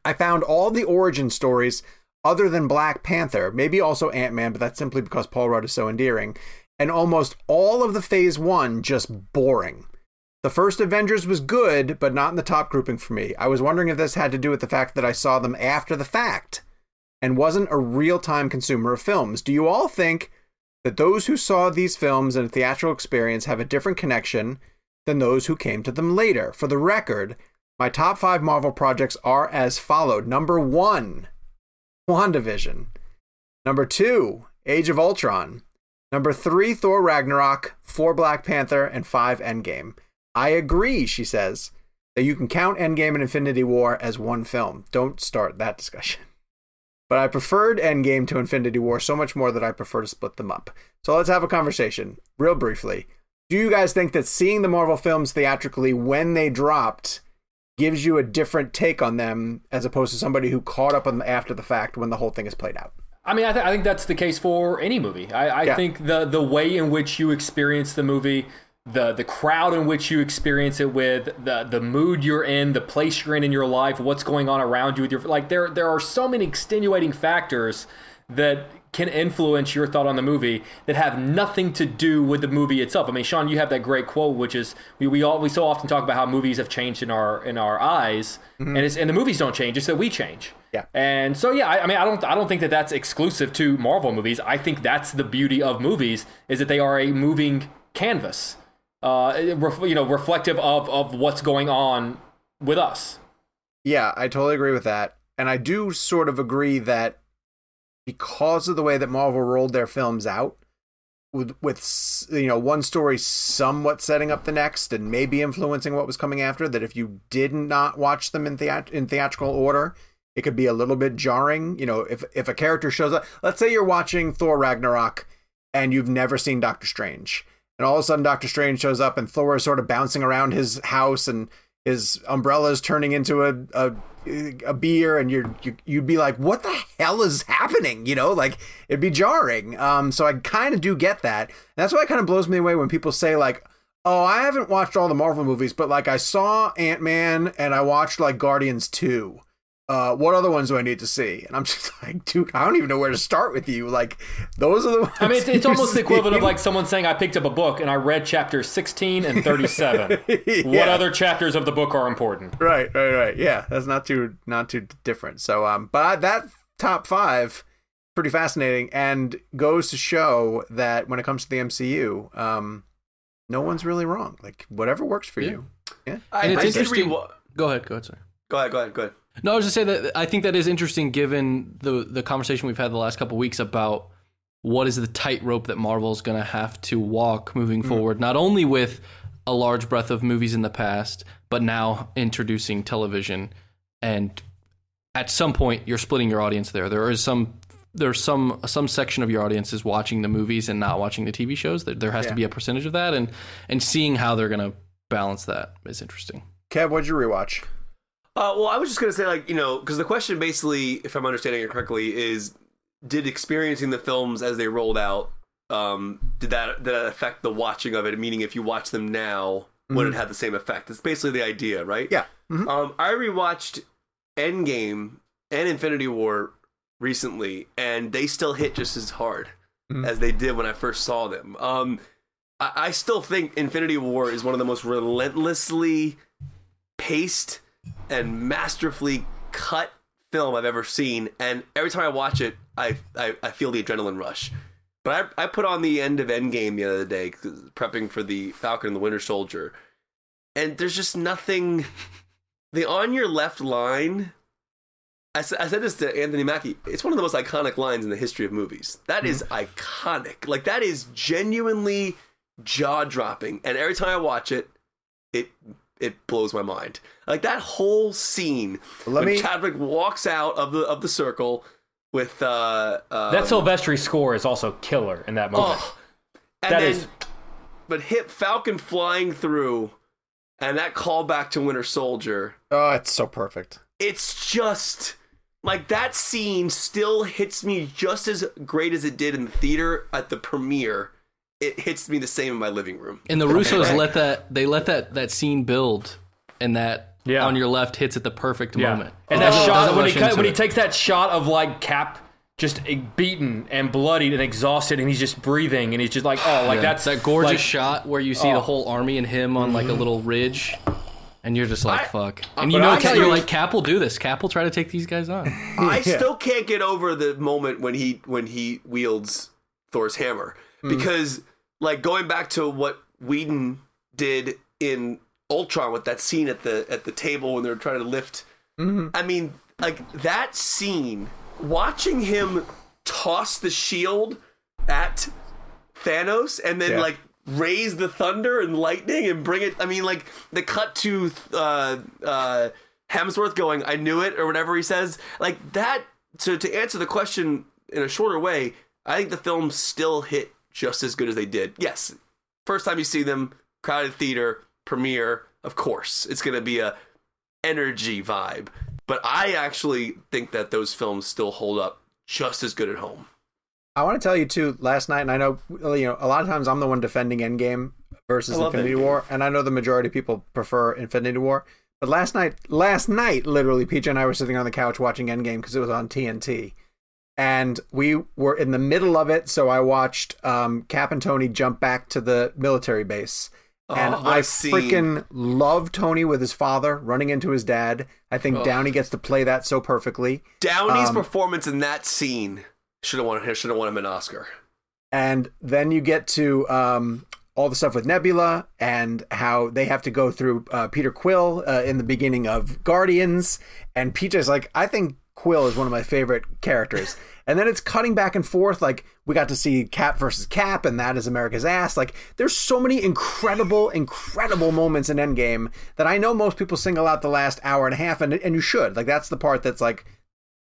I found all the origin stories other than Black Panther, maybe also Ant Man, but that's simply because Paul Rudd is so endearing, and almost all of the Phase 1 just boring. The first Avengers was good, but not in the top grouping for me. I was wondering if this had to do with the fact that I saw them after the fact and wasn't a real time consumer of films. Do you all think that those who saw these films in a theatrical experience have a different connection than those who came to them later? For the record, my top five Marvel projects are as followed. Number one, WandaVision. Number two, Age of Ultron. Number three, Thor Ragnarok. Four, Black Panther. And five, Endgame. I agree, she says, that you can count Endgame and Infinity War as one film. Don't start that discussion. but I preferred Endgame to Infinity War so much more that I prefer to split them up. So let's have a conversation, real briefly. Do you guys think that seeing the Marvel films theatrically when they dropped gives you a different take on them as opposed to somebody who caught up on them after the fact when the whole thing is played out? I mean, I, th- I think that's the case for any movie. I, I Yeah. think the the way in which you experience the movie, the the crowd in which you experience it with, the the mood you're in, the place you're in in your life, what's going on around you with your like there there are so many extenuating factors that can influence your thought on the movie that have nothing to do with the movie itself. I mean, Sean, you have that great quote, which is we we all we so often talk about how movies have changed in our in our eyes, and it's and the movies don't change; it's that we change. Yeah. And so yeah, I, I mean, I don't I don't think that that's exclusive to Marvel movies. I think that's the beauty of movies is that they are a moving canvas, uh, ref, you know, reflective of of what's going on with us. Yeah, I totally agree with that. And I do sort of agree that because of the way that Marvel rolled their films out, with with you know one story somewhat setting up the next and maybe influencing what was coming after, that if you did not watch them in theat- in theatrical order, it could be a little bit jarring. You know, if if a character shows up, let's say you're watching Thor Ragnarok and you've never seen Doctor Strange, and all of a sudden Doctor Strange shows up and Thor is sort of bouncing around his house and his umbrella is turning into a a, a beer and you're you, you'd be like what the hell is happening? You know like it'd be jarring. Um so i kind of do get that. That's why it kind of blows me away when people say like oh i haven't watched all the marvel movies but like i saw ant-man and i watched like guardians 2 uh, what other ones do I need to see? And I'm just like, dude, I don't even know where to start with you. Like, those are the ones. I mean, it's, it's you almost the equivalent of like someone saying, "I picked up a book and I read chapters 16 and 37. What other chapters of the book are important?" Right, right, right. Yeah, that's not too not too different. So, um, but I, that top five, pretty fascinating, and goes to show that when it comes to the MCU, um, no one's really wrong. Like whatever works for you. Yeah. I, And it's I interesting- rewa- Go ahead. Go ahead. Sorry. Go ahead. Go ahead. Go ahead. No, I was just saying that I think that is interesting given the the conversation we've had the last couple weeks about what is the tightrope that Marvel's going to have to walk moving hmm. forward, not only with a large breadth of movies in the past, but now introducing television. And at some point, you're splitting your audience there. There is some there's some some section of your audience is watching the movies and not watching the TV shows. There, there has Yeah. to be a percentage of that, and and seeing how they're going to balance that is interesting. Kev, what'd you rewatch? Uh, well, I was just gonna say, like, you know, because the question basically, if I'm understanding it correctly, is did experiencing the films as they rolled out, um, did that did that affect the watching of it? Meaning, if you watch them now, would it have the same effect? It's basically the idea, right? Yeah. Mhm. Um, I rewatched Endgame and Infinity War recently, and they still hit just as hard Mhm. as they did when I first saw them. Um, I, I still think Infinity War is one of the most relentlessly paced and masterfully cut film I've ever seen. And every time I watch it, I I, I feel the adrenaline rush. But I, I put on the end of Endgame the other day, prepping for the Falcon and the Winter Soldier, and there's just nothing. The on your left line. I, I said this to Anthony Mackie. It's one of the most iconic lines in the history of movies. That is mm-hmm. iconic. Like that is genuinely jaw dropping. And every time I watch it, it it blows my mind. Like that whole scene Let when me- Chadwick walks out of the of the circle with uh, uh That Silvestri score is also killer in that moment. oh, and That then, is- but hit Falcon flying through, and that callback to Winter Soldier. Oh, it's so perfect. It's just like that scene still hits me just as great as it did in the theater at the premiere. It hits me the same in my living room. And the Russos let that they let that that scene build, and that Yeah. on your left hits at the perfect moment. And It that shot when he cut, when he takes that shot of like Cap just beaten and bloodied and exhausted, and he's just breathing, and he's just like, oh, like Yeah. that's that gorgeous like- shot where you see Oh. the whole army and him on like a mm-hmm. little ridge, and you're just like I- fuck. And you know, I Cap, you're like Cap will do this. Cap will try to take these guys on. I still can't get over the moment when he when he wields Thor's hammer mm. because like going back to what Whedon did in Ultron with that scene at the at the table when they're trying to lift. I mean, like that scene, watching him toss the shield at Thanos and then Yeah. like raise the thunder and lightning and bring it. I mean, like the cut to uh, uh, Hemsworth going, "I knew it" or whatever he says. Like that so to answer the question in a shorter way, I think the film still hit just as good as they did. Yes, first time you see them, crowded theater, premiere, of course, it's going to be a energy vibe. But I actually think that those films still hold up just as good at home. I want to tell you too. Last night, and I know you know a lot of times I'm the one defending Endgame versus Infinity Endgame. War, and I know the majority of people prefer Infinity War. But last night, last night, literally, PJ and I were sitting on the couch watching Endgame because it was on TNT, and we were in the middle of it. So I watched um, Cap and Tony jump back to the military base, and oh, I freaking love Tony with his father running into his dad. I think oh. Downey gets to play that so perfectly. Downey's um, performance in that scene should have won. Should have won him an Oscar. And then you get to um, all the stuff with Nebula and how they have to go through uh, Peter Quill uh, in the beginning of Guardians. And PJ's like, I think Quill is one of my favorite characters. And then it's cutting back and forth. Like we got to see Cap versus Cap, and that is America's ass. Like there's so many incredible, incredible moments in Endgame that I know most people single out the last hour and a half, and and you should. Like that's the part that's like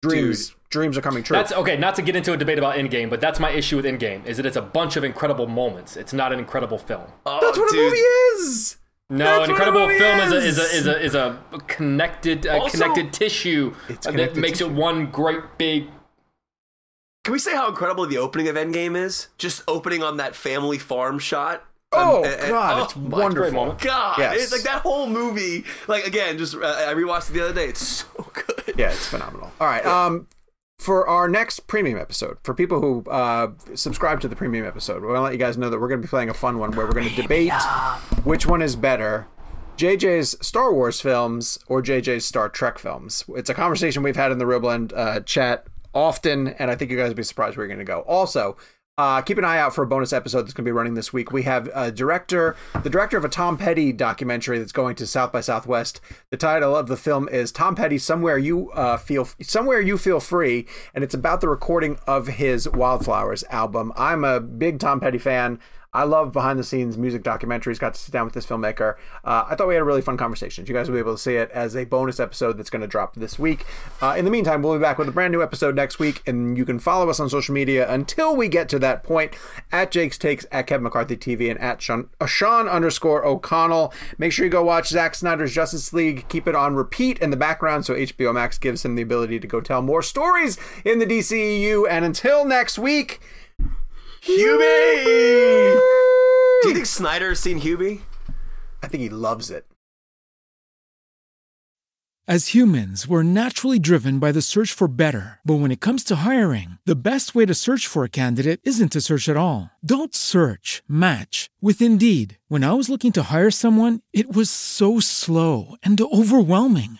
dreams. Dude, dreams are coming true. That's okay. Not to get into a debate about Endgame, but that's my issue with Endgame is that it's a bunch of incredible moments. It's not an incredible film. Oh, that's what dude. a movie is. No, That's an incredible film is. Is, a, is, a, is a is a connected uh, also, connected tissue connected that makes tissue. it one great big can we say how incredible the opening of Endgame is? Just opening on that family farm shot. Oh and, and, God, oh, it's wonderful. God, yes. it's like that whole movie. Like again, just uh, I rewatched it the other day. It's so good. Yeah, it's phenomenal. All right, um, for our next premium episode, for people who uh, subscribe to the premium episode, we're gonna let you guys know that we're gonna be playing a fun one where we're gonna debate which one is better. JJ's Star Wars films or JJ's Star Trek films. It's a conversation we've had in the Real Blend uh, chat often, and I think you guys will be surprised where you're going to go. Also, uh, keep an eye out for a bonus episode that's going to be running this week. We have a director, the director of a Tom Petty documentary that's going to South by Southwest. The title of the film is Tom Petty Somewhere You uh, Feel Somewhere You Feel Free, and it's about the recording of his Wildflowers album. I'm a big Tom Petty fan. I love behind the scenes music documentaries. Got to sit down with this filmmaker. Uh, I thought we had a really fun conversation. You guys will be able to see it as a bonus episode that's going to drop this week. Uh, in the meantime, we'll be back with a brand new episode next week, and you can follow us on social media until we get to that point at Jake's Takes, at Kevin McCarthy TV, and at Sean, uh, Sean underscore O'Connell. Make sure you go watch Zack Snyder's Justice League. Keep it on repeat in the background so HBO Max gives him the ability to go tell more stories in the DCEU. And until next week. Hubie! Do you think Snyder's seen Hubie? I think he loves it. As humans, we're naturally driven by the search for better. But when it comes to hiring, the best way to search for a candidate isn't to search at all. Don't search, match with Indeed. When I was looking to hire someone, it was so slow and overwhelming.